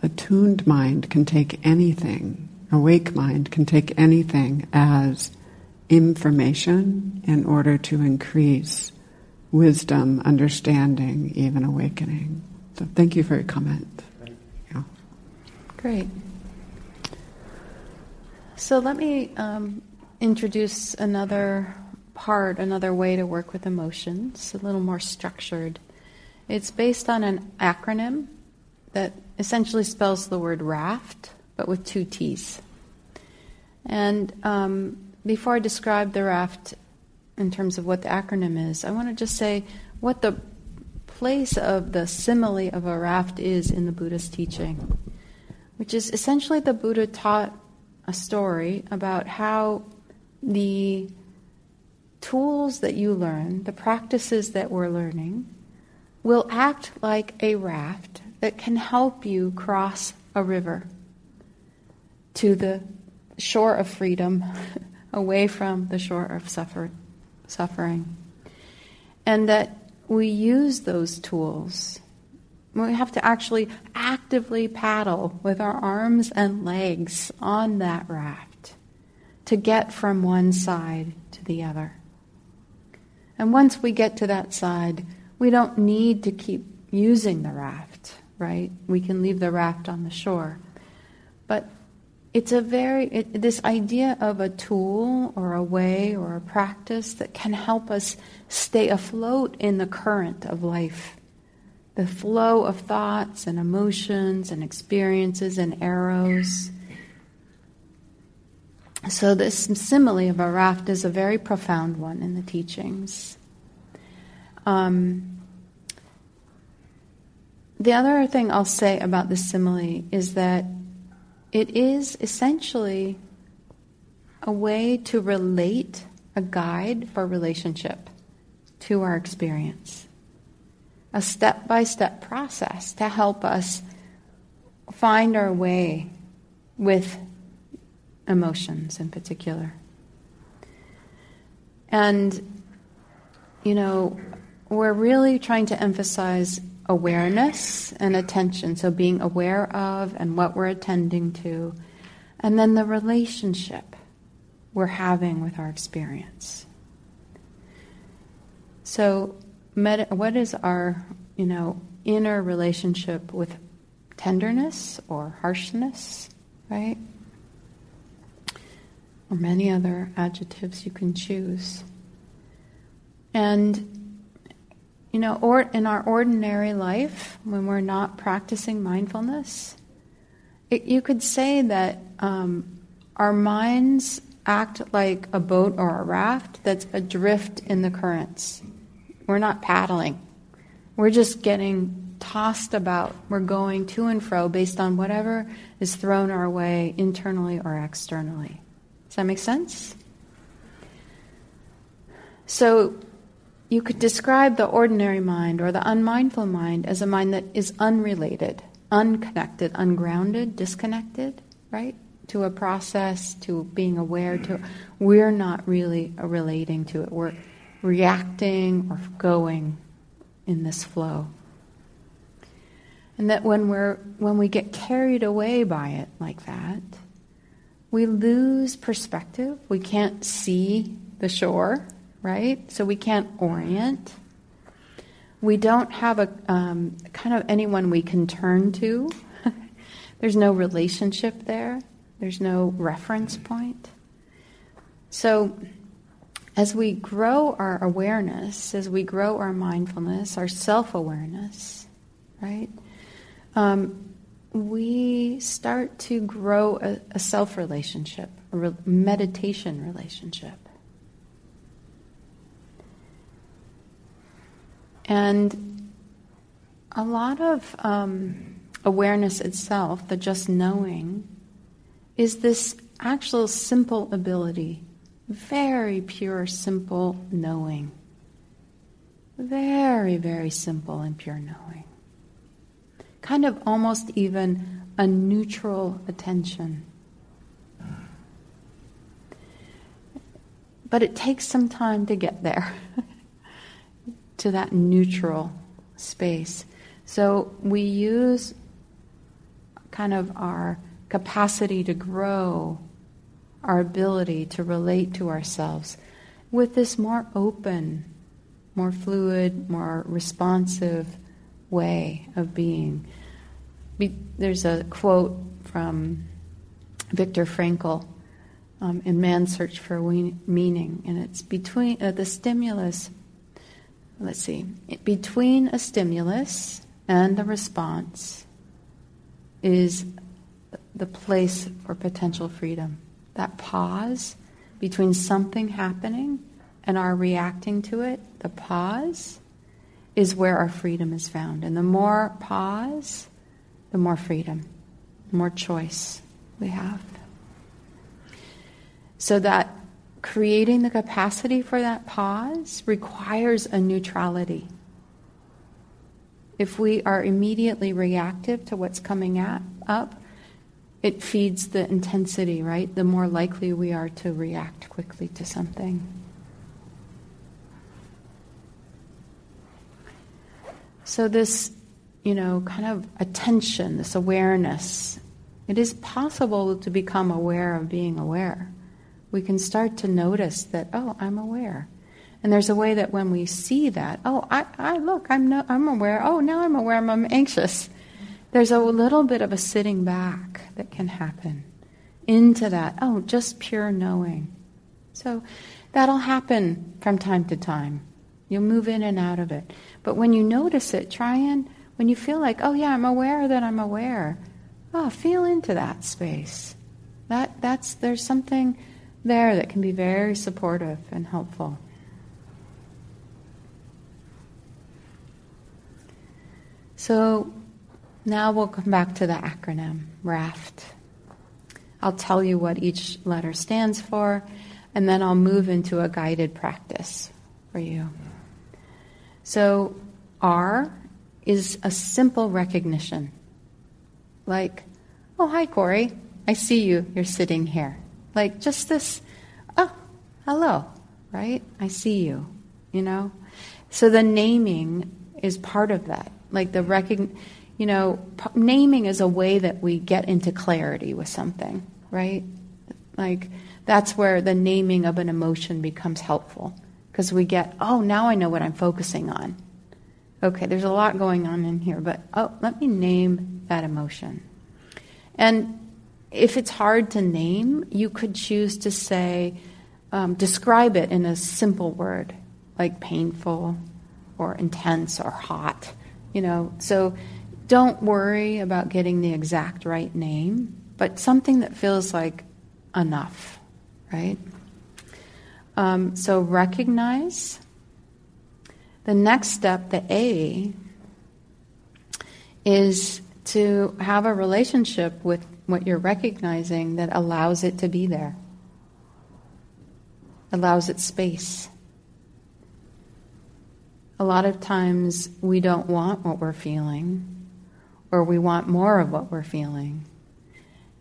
attuned mind can take anything, awake mind can take anything as information in order to increase wisdom, understanding, even awakening. So, thank you for your comment. Yeah. Great. So let me um, introduce another part, another way to work with emotions, a little more structured. It's based on an acronym that essentially spells the word raft, but with two T's. And um, before I describe the raft in terms of what the acronym is, I want to just say what the place of the simile of a raft is in the Buddha's teaching, which is essentially the Buddha taught a story about how the tools that you learn, the practices that we're learning, will act like a raft that can help you cross a river to the shore of freedom, [laughs] away from the shore of suffer- suffering. And that we use those tools we have to actually actively paddle with our arms and legs on that raft to get from one side to the other. And once we get to that side, we don't need to keep using the raft, right? We can leave the raft on the shore. But it's a very, it, this idea of a tool or a way or a practice that can help us stay afloat in the current of life the flow of thoughts and emotions and experiences and arrows. So, this simile of a raft is a very profound one in the teachings. Um, the other thing I'll say about this simile is that it is essentially a way to relate a guide for relationship to our experience a step by step process to help us find our way with emotions in particular. And, you know, we're really trying to emphasize awareness and attention. So, being aware of and what we're attending to, and then the relationship we're having with our experience. So, med- what is our, you know, inner relationship with tenderness or harshness, right? Or many other adjectives you can choose. And, you know, or in our ordinary life, when we're not practicing mindfulness, it, you could say that um, our minds act like a boat or a raft that's adrift in the currents. We're not paddling. We're just getting tossed about. We're going to and fro based on whatever is thrown our way internally or externally. Does that make sense? So, you could describe the ordinary mind or the unmindful mind as a mind that is unrelated, unconnected, ungrounded, disconnected, right? To a process, to being aware to we're not really relating to it. We're reacting or going in this flow. And that when we're when we get carried away by it like that, we lose perspective. We can't see the shore, right? So we can't orient. We don't have a um, kind of anyone we can turn to. [laughs] There's no relationship there. There's no reference point. So, as we grow our awareness, as we grow our mindfulness, our self awareness, right, um, we start to grow a, a self relationship, a re- meditation relationship. And a lot of um, awareness itself, the just knowing, is this actual simple ability, very pure, simple knowing. Very, very simple and pure knowing. Kind of almost even a neutral attention. But it takes some time to get there. [laughs] to that neutral space. So we use kind of our capacity to grow, our ability to relate to ourselves with this more open, more fluid, more responsive way of being. Be- there's a quote from Viktor Frankl um, in Man's Search for we- Meaning, and it's between uh, the stimulus let's see, between a stimulus and the response is the place for potential freedom. That pause between something happening and our reacting to it, the pause, is where our freedom is found. And the more pause, the more freedom, the more choice we have. So that creating the capacity for that pause requires a neutrality. If we are immediately reactive to what's coming at, up, it feeds the intensity, right? The more likely we are to react quickly to something. So, this, you know, kind of attention, this awareness, it is possible to become aware of being aware we can start to notice that, oh, I'm aware. And there's a way that when we see that, oh, I, I look, I'm, no, I'm aware. Oh, now I'm aware I'm anxious. There's a little bit of a sitting back that can happen into that. Oh, just pure knowing. So that'll happen from time to time. You'll move in and out of it. But when you notice it, try and, when you feel like, oh, yeah, I'm aware that I'm aware, oh, feel into that space. That, that's, there's something there that can be very supportive and helpful. So now we'll come back to the acronym RAFT. I'll tell you what each letter stands for, and then I'll move into a guided practice for you. So, R is a simple recognition. Like, oh, hi, Corey. I see you. You're sitting here. Like just this, oh, hello, right? I see you, you know? So the naming is part of that. Like the recogn, you know, p- naming is a way that we get into clarity with something, right? Like that's where the naming of an emotion becomes helpful because we get, oh, now I know what I'm focusing on. Okay, there's a lot going on in here, but oh, let me name that emotion. And if it's hard to name, you could choose to say, um, describe it in a simple word, like painful or intense or hot, you know. So don't worry about getting the exact right name, but something that feels like enough, right? Um, so recognize. The next step, the A, is to have a relationship with what you're recognizing that allows it to be there, allows it space. A lot of times we don't want what we're feeling, or we want more of what we're feeling.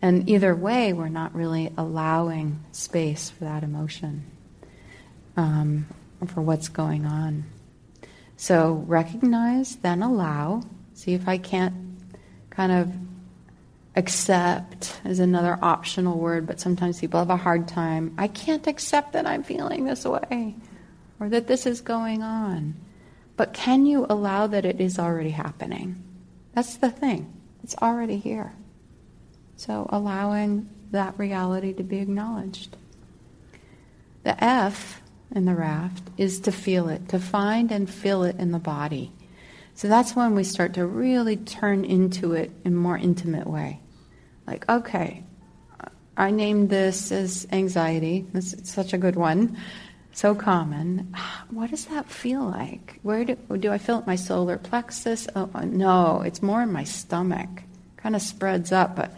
And either way, we're not really allowing space for that emotion, um, for what's going on. So recognize, then allow. See if I can't kind of accept is another optional word, but sometimes people have a hard time. I can't accept that I'm feeling this way. or that this is going on. But can you allow that it is already happening? That's the thing. It's already here. So allowing that reality to be acknowledged. The F in the raft is to feel it, to find and feel it in the body. So that's when we start to really turn into it in a more intimate way. Like, okay, I named this as anxiety. This is such a good one, so common. [sighs] What does that feel like? Where do, do I feel it? My solar plexus? Oh, no, it's more in my stomach. Kind of spreads up, but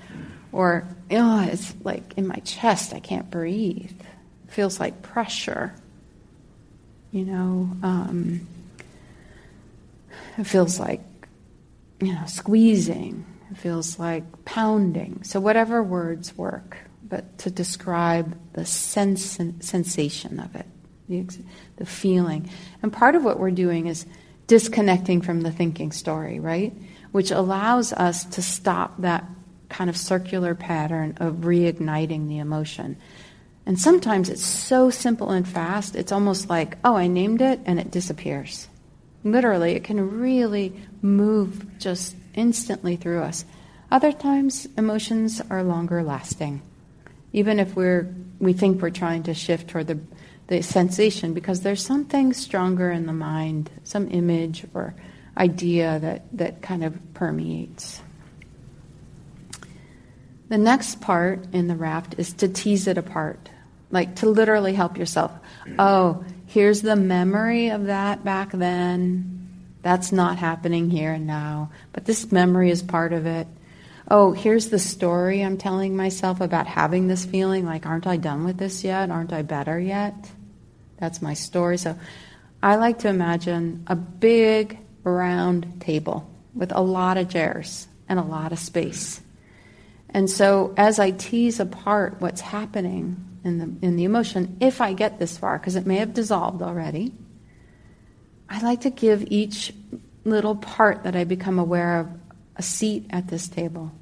or oh, it's like in my chest. I can't breathe. Feels like pressure. You know, um, it feels like you know squeezing. It feels like pounding. So whatever words work, but to describe the sense sensation of it, the, the feeling. And part of what we're doing is disconnecting from the thinking story, right? Which allows us to stop that kind of circular pattern of reigniting the emotion. And sometimes it's so simple and fast, it's almost like, oh, I named it and it disappears. Literally, it can really move just instantly through us. Other times, emotions are longer lasting. Even if we're, we think we're trying to shift toward the, the sensation, because there's something stronger in the mind, some image or idea that, that kind of permeates. The next part in the raft is to tease it apart, like to literally help yourself. Oh, here's the memory of that back then. That's not happening here and now, but this memory is part of it. Oh, here's the story I'm telling myself about having this feeling like, aren't I done with this yet? Aren't I better yet? That's my story. So I like to imagine a big round table with a lot of chairs and a lot of space. And so as I tease apart what's happening in the, in the emotion, if I get this far, because it may have dissolved already, I like to give each little part that I become aware of a seat at this table.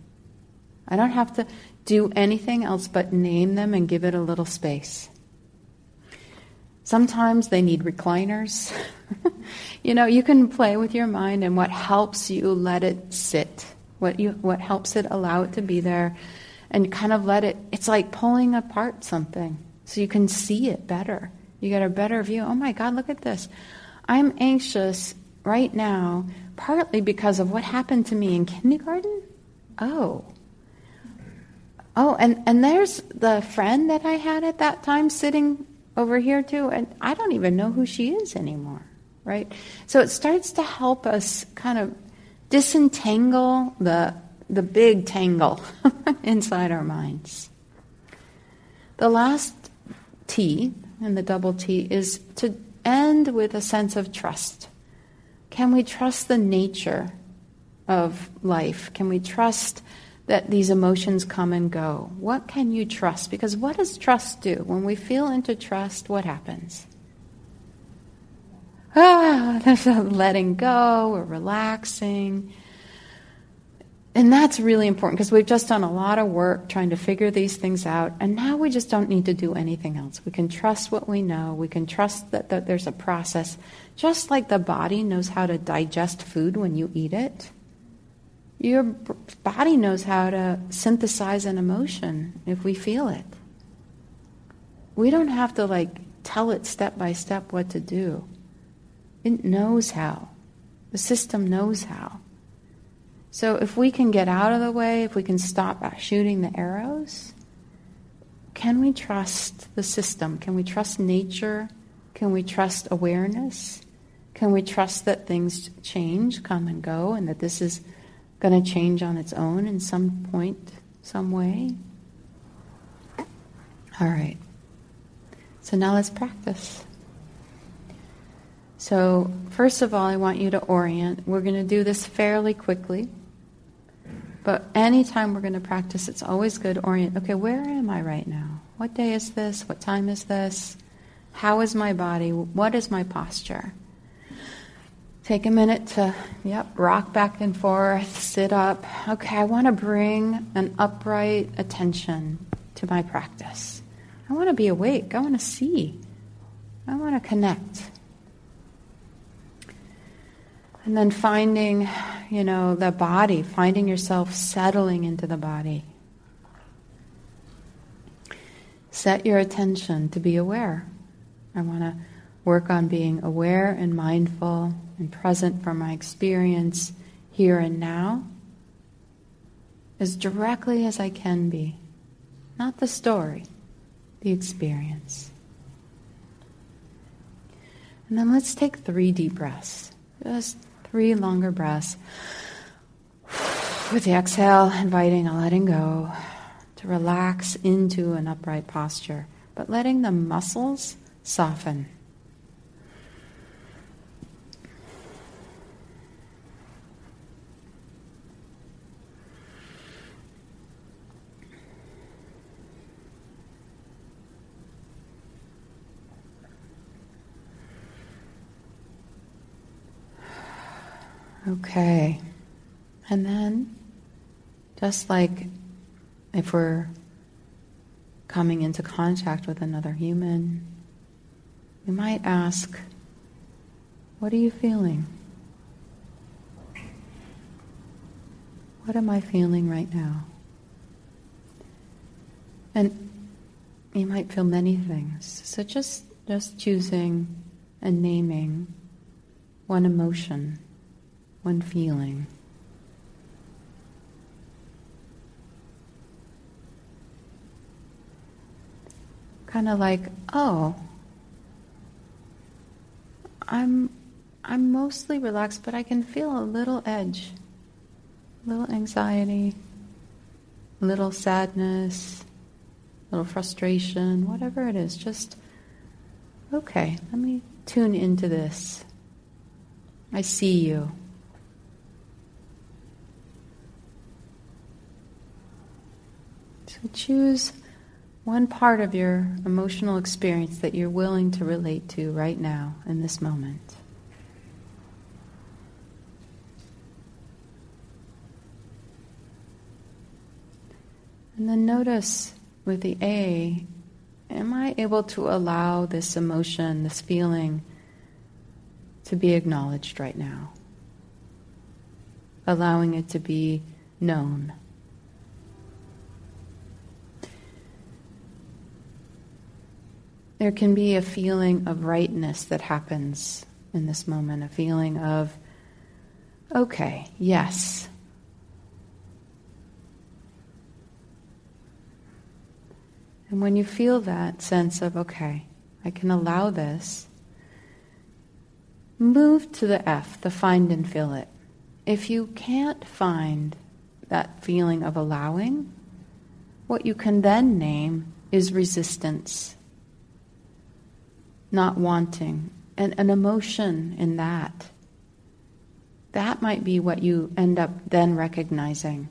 I don't have to do anything else but name them and give it a little space. Sometimes they need recliners. [laughs] you know, you can play with your mind and what helps you let it sit what you what helps it allow it to be there and kind of let it it's like pulling apart something so you can see it better. You get a better view. Oh my god look at this. I'm anxious right now partly because of what happened to me in kindergarten? Oh. Oh and and there's the friend that i had at that time sitting over here too and i don't even know who she is anymore right? So it starts to help us kind of disentangle the, the big tangle [laughs] inside our minds. The last T and the double T is to end with a sense of trust. Can we trust the nature of life? Can we trust that these emotions come and go? What can you trust? Because what does trust do? When we feel into trust, what happens? ah, [laughs] there's a letting go or relaxing. And that's really important because we've just done a lot of work trying to figure these things out, and now we just don't need to do anything else. We can trust what we know. We can trust that, that there's a process. Just like the body knows how to digest food when you eat it, your body knows how to synthesize an emotion if we feel it. We don't have to like tell it step by step what to do. It knows how. The system knows how. So if we can get out of the way, if we can stop shooting the arrows, can we trust the system? Can we trust nature? Can we trust awareness? Can we trust that things change, come and go, and that this is going to change on its own in some point, some way? All right. So now let's practice. So, first of all, I want you to orient. We're going to do this fairly quickly. But anytime we're going to practice, it's always good to orient. Okay, where am I right now? What day is this? What time is this? How is my body? What is my posture? Take a minute to, yep, rock back and forth, sit up. Okay, I want to bring an upright attention to my practice. I want to be awake. I want to see. I want to connect. And then finding, you know, the body, finding yourself settling into the body. Set your attention to be aware. I want to work on being aware and mindful and present for my experience here and now as directly as I can be. Not the story, the experience. And then let's take three deep breaths. Just three longer breaths. With the exhale, inviting a letting go to relax into an upright posture, but letting the muscles soften. Okay. And then, just like if we're coming into contact with another human, we might ask, What are you feeling? What am I feeling right now? And you might feel many things. So just just choosing and naming one emotion one feeling. Kind of like, oh, I'm I'm mostly relaxed, but I can feel a little edge, a little anxiety, a little sadness, a little frustration, whatever it is. Just okay, let me tune into this. I see you. So choose one part of your emotional experience that you're willing to relate to right now in this moment. And then notice with the A, am I able to allow this emotion, this feeling, to be acknowledged right now? Allowing it to be known. There can be a feeling of rightness that happens in this moment, a feeling of, okay, yes. And when you feel that sense of, okay, I can allow this, move to the F, the find and feel it. If you can't find that feeling of allowing, what you can then name is resistance not wanting, and an emotion in that. That might be what you end up then recognizing.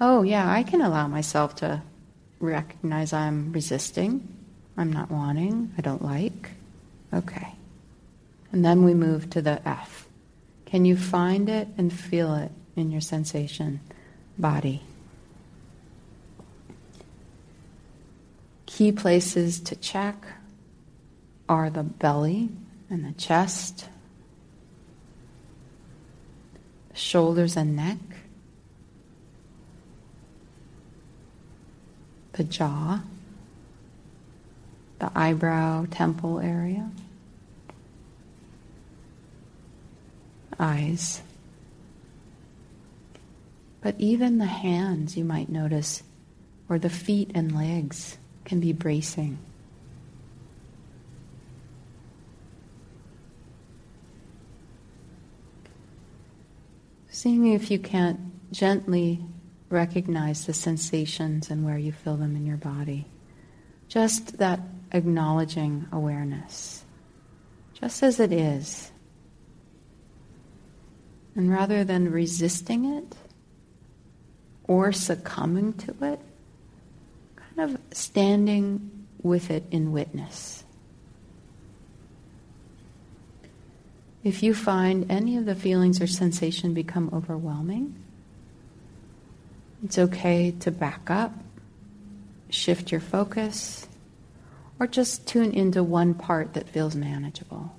Oh, yeah, I can allow myself to recognize I'm resisting, I'm not wanting, I don't like. Okay. And then we move to the F. Can you find it and feel it in your sensation body? Key places to check are the belly and the chest, shoulders and neck, the jaw, the eyebrow, temple area, eyes. But even the hands, you might notice, or the feet and legs can be bracing. Seeing if you can't gently recognize the sensations and where you feel them in your body. Just that acknowledging awareness, just as it is. And rather than resisting it or succumbing to it, kind of standing with it in witness. If you find any of the feelings or sensation become overwhelming, it's okay to back up, shift your focus, or just tune into one part that feels manageable.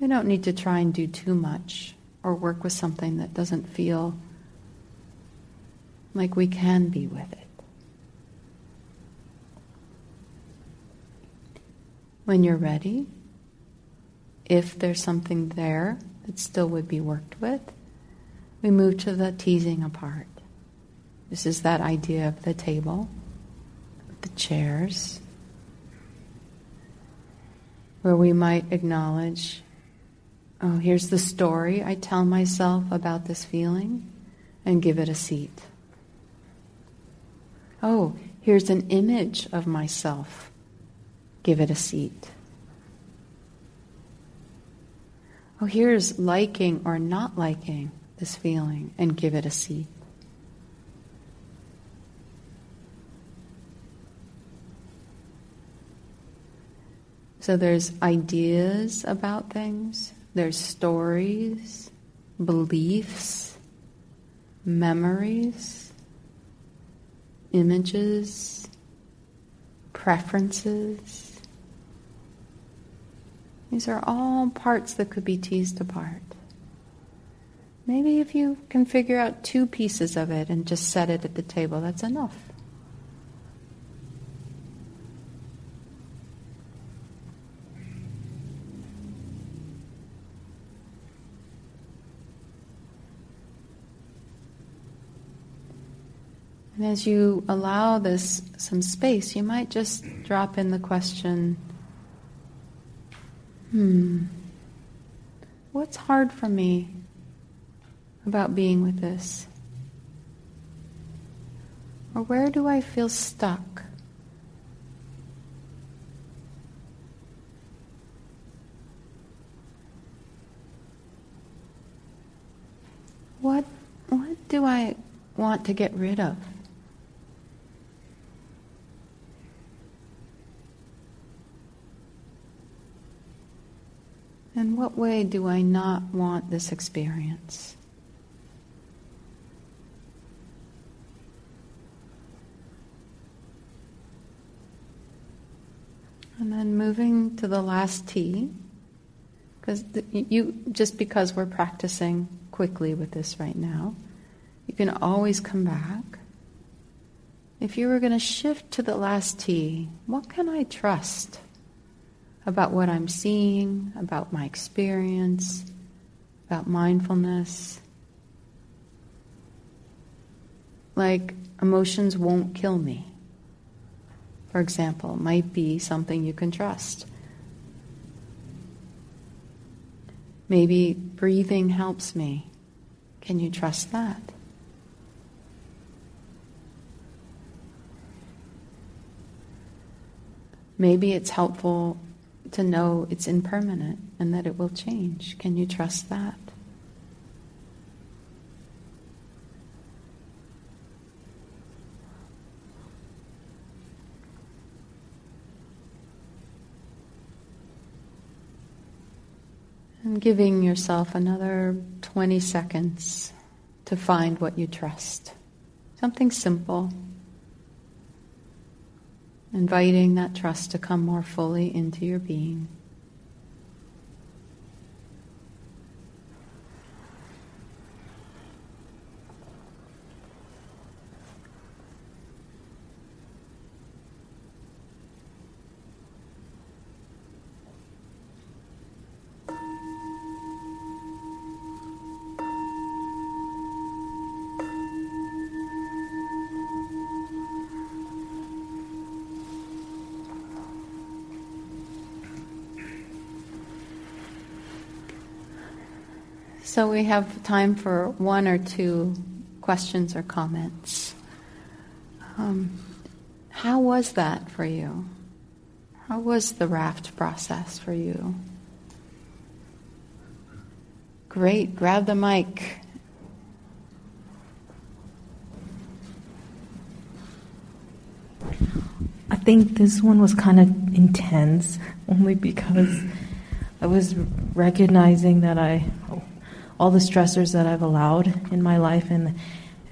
We don't need to try and do too much or work with something that doesn't feel like we can be with it. When you're ready, if there's something there that still would be worked with, we move to the teasing apart. This is that idea of the table, the chairs, where we might acknowledge oh, here's the story I tell myself about this feeling, and give it a seat. Oh, here's an image of myself, give it a seat. Oh, here's liking or not liking this feeling, and give it a seat. So there's ideas about things, there's stories, beliefs, memories, images, preferences. These are all parts that could be teased apart. Maybe if you can figure out two pieces of it and just set it at the table, that's enough. And as you allow this some space, you might just drop in the question hmm, what's hard for me about being with this? Or where do I feel stuck? What, what do I want to get rid of? In what way do I not want this experience? And then moving to the last T, because you just because we're practicing quickly with this right now, you can always come back. If you were going to shift to the last T, what can I trust? About what I'm seeing, about my experience, about mindfulness. Like emotions won't kill me, for example, might be something you can trust. Maybe breathing helps me. Can you trust that? Maybe it's helpful to know it's impermanent and that it will change. Can you trust that? And giving yourself another 20 seconds to find what you trust. Something simple inviting that trust to come more fully into your being. So we have time for one or two questions or comments. Um, how was that for you? How was the raft process for you? Great, grab the mic. I think this one was kind of intense only because I was recognizing that I all the stressors that I've allowed in my life and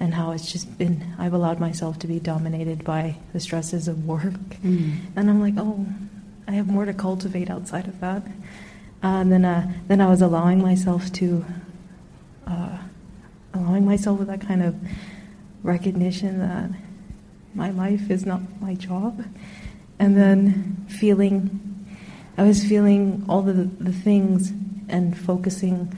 and how it's just been, I've allowed myself to be dominated by the stresses of work. Mm. And I'm like, oh, I have more to cultivate outside of that. Uh, and then, uh, then I was allowing myself to, uh, allowing myself with that kind of recognition that my life is not my job. And then feeling, I was feeling all the, the things and focusing,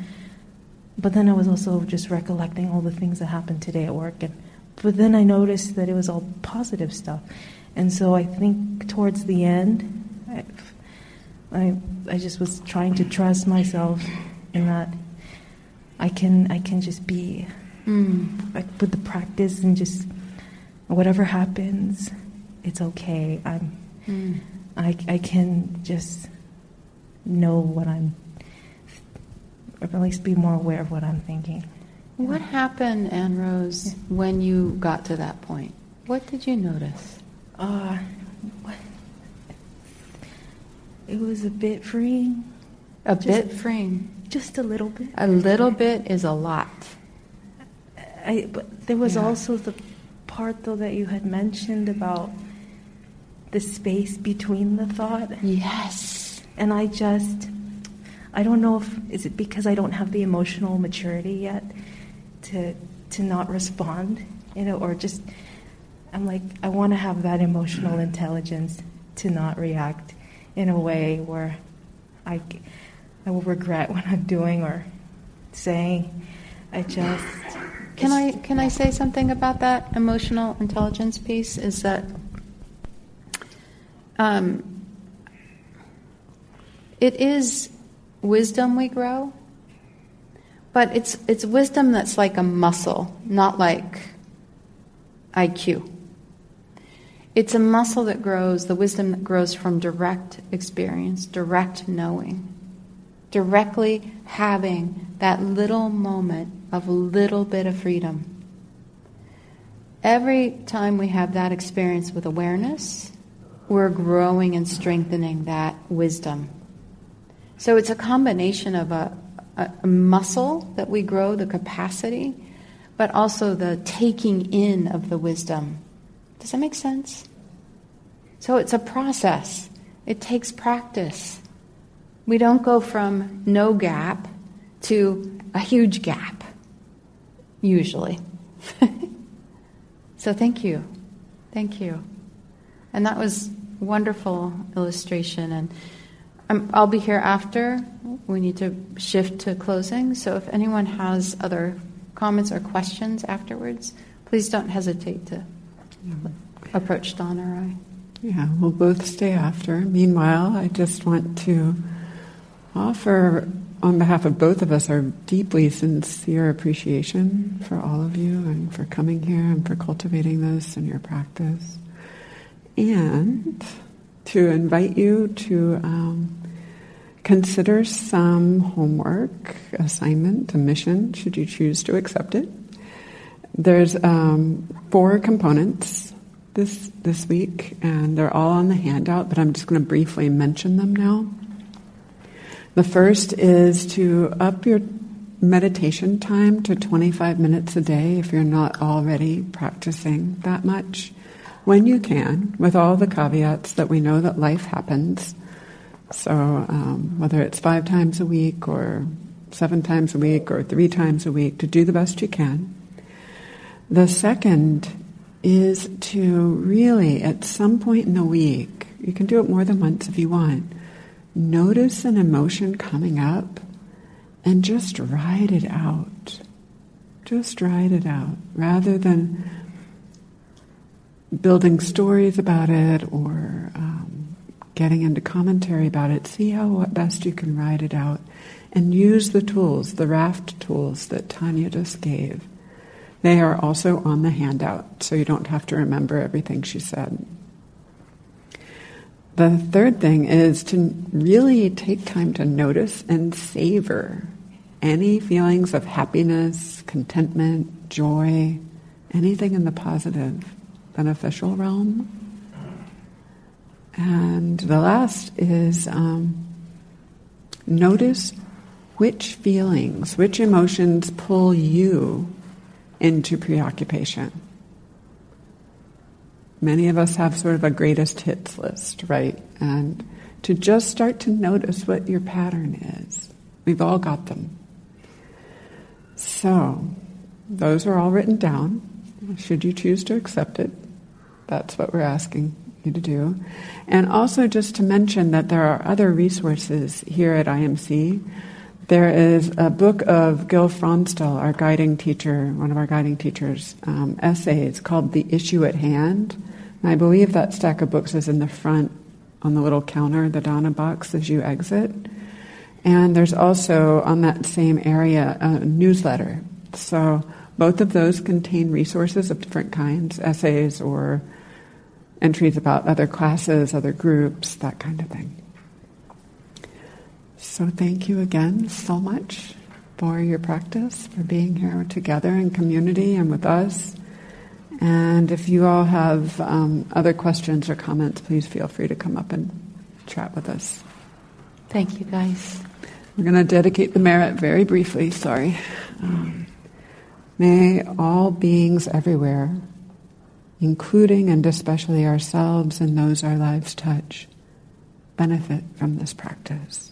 but then I was also just recollecting all the things that happened today at work. And, but then I noticed that it was all positive stuff. And so I think towards the end, I, I, I just was trying to trust myself in that I can, I can just be Mm. like with the practice and just whatever happens, it's okay. I'm, Mm. I, I can just know what I'm, or at least be more aware of what I'm thinking. What happened, Anne Rose, when you got to that point? What did you notice? Uh, it was a bit freeing, A Just- bit freeing. just a little bit. A little bit is a lot. I, but there was Yeah. also the part though that you had mentioned about the space between the thought. Yes. And I just, I don't know if is it because I don't have the emotional maturity yet to to not respond, you know, or just I'm like I want to have that emotional intelligence to not react in a way where I I will regret what I'm doing or saying. I just Can I can I say something about that emotional intelligence piece? Is that um, it is wisdom we grow, but it's it's wisdom that's like a muscle, not like IQ. It's a muscle that grows, the wisdom that grows from direct experience, direct knowing, directly having that little moment of a little bit of freedom. Every time we have that experience with awareness, we're growing and strengthening that wisdom. So it's a combination of a, a, muscle that we grow, the capacity, but also the taking in of the wisdom. Does that make sense? So it's a process, it takes practice. We don't go from no gap to a huge gap, usually. [laughs] so thank you. Thank you. And that was wonderful illustration. And um, I'll be here after. We need to shift to closing. So if anyone has other comments or questions afterwards, please don't hesitate to approach Dawn or I. Yeah, we'll both stay after. Meanwhile, I just want to offer, on behalf of both of us, our deeply sincere appreciation for all of you and for coming here and for cultivating this in your practice. And to invite you to um, consider some homework, assignment, a mission, should you choose to accept it. There's um, four components this this week, and they're all on the handout, but I'm just going to briefly mention them now. The first is to up your meditation time to 25 minutes a day if you're not already practicing that much. When you can, with all the caveats that we know that life happens. So, um, whether it's five times a week or seven times a week or three times a week, to do the best you can. The second is to really, at some point in the week, you can do it more than once if you want, notice an emotion coming up and just ride it out. Just ride it out rather than building stories about it or um, getting into commentary about it. See how best you can ride it out and use the tools, the raft tools that Tanya just gave. They are also on the handout, so you don't have to remember everything she said. The third thing is to really take time to notice and savor any feelings of happiness, contentment, joy, anything in the positive, beneficial realm. And the last is um, notice which feelings, which emotions pull you into preoccupation. Many of us have sort of a greatest hits list, right? And to just start to notice what your pattern is. We've all got them. So, those are all written down. Should you choose to accept it, that's what we're asking you to do. And also, just to mention that there are other resources here at IMC. There is a book of Gil Fronsdal, our guiding teacher, one of our guiding teachers' um, essays called The Issue at Hand. And I believe that stack of books is in the front on the little counter, the dana box, as you exit. And there's also on that same area a newsletter. So both of those contain resources of different kinds, essays or entries about other classes, other groups, that kind of thing. So thank you again so much for your practice, for being here together in community and with us. And if you all have um, other questions or comments, please feel free to come up and chat with us. Thank you, guys. We're going to dedicate the merit very briefly, sorry. Um, may all beings everywhere, including and especially ourselves and those our lives touch, benefit from this practice.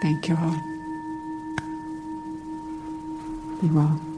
Thank you all. Be well.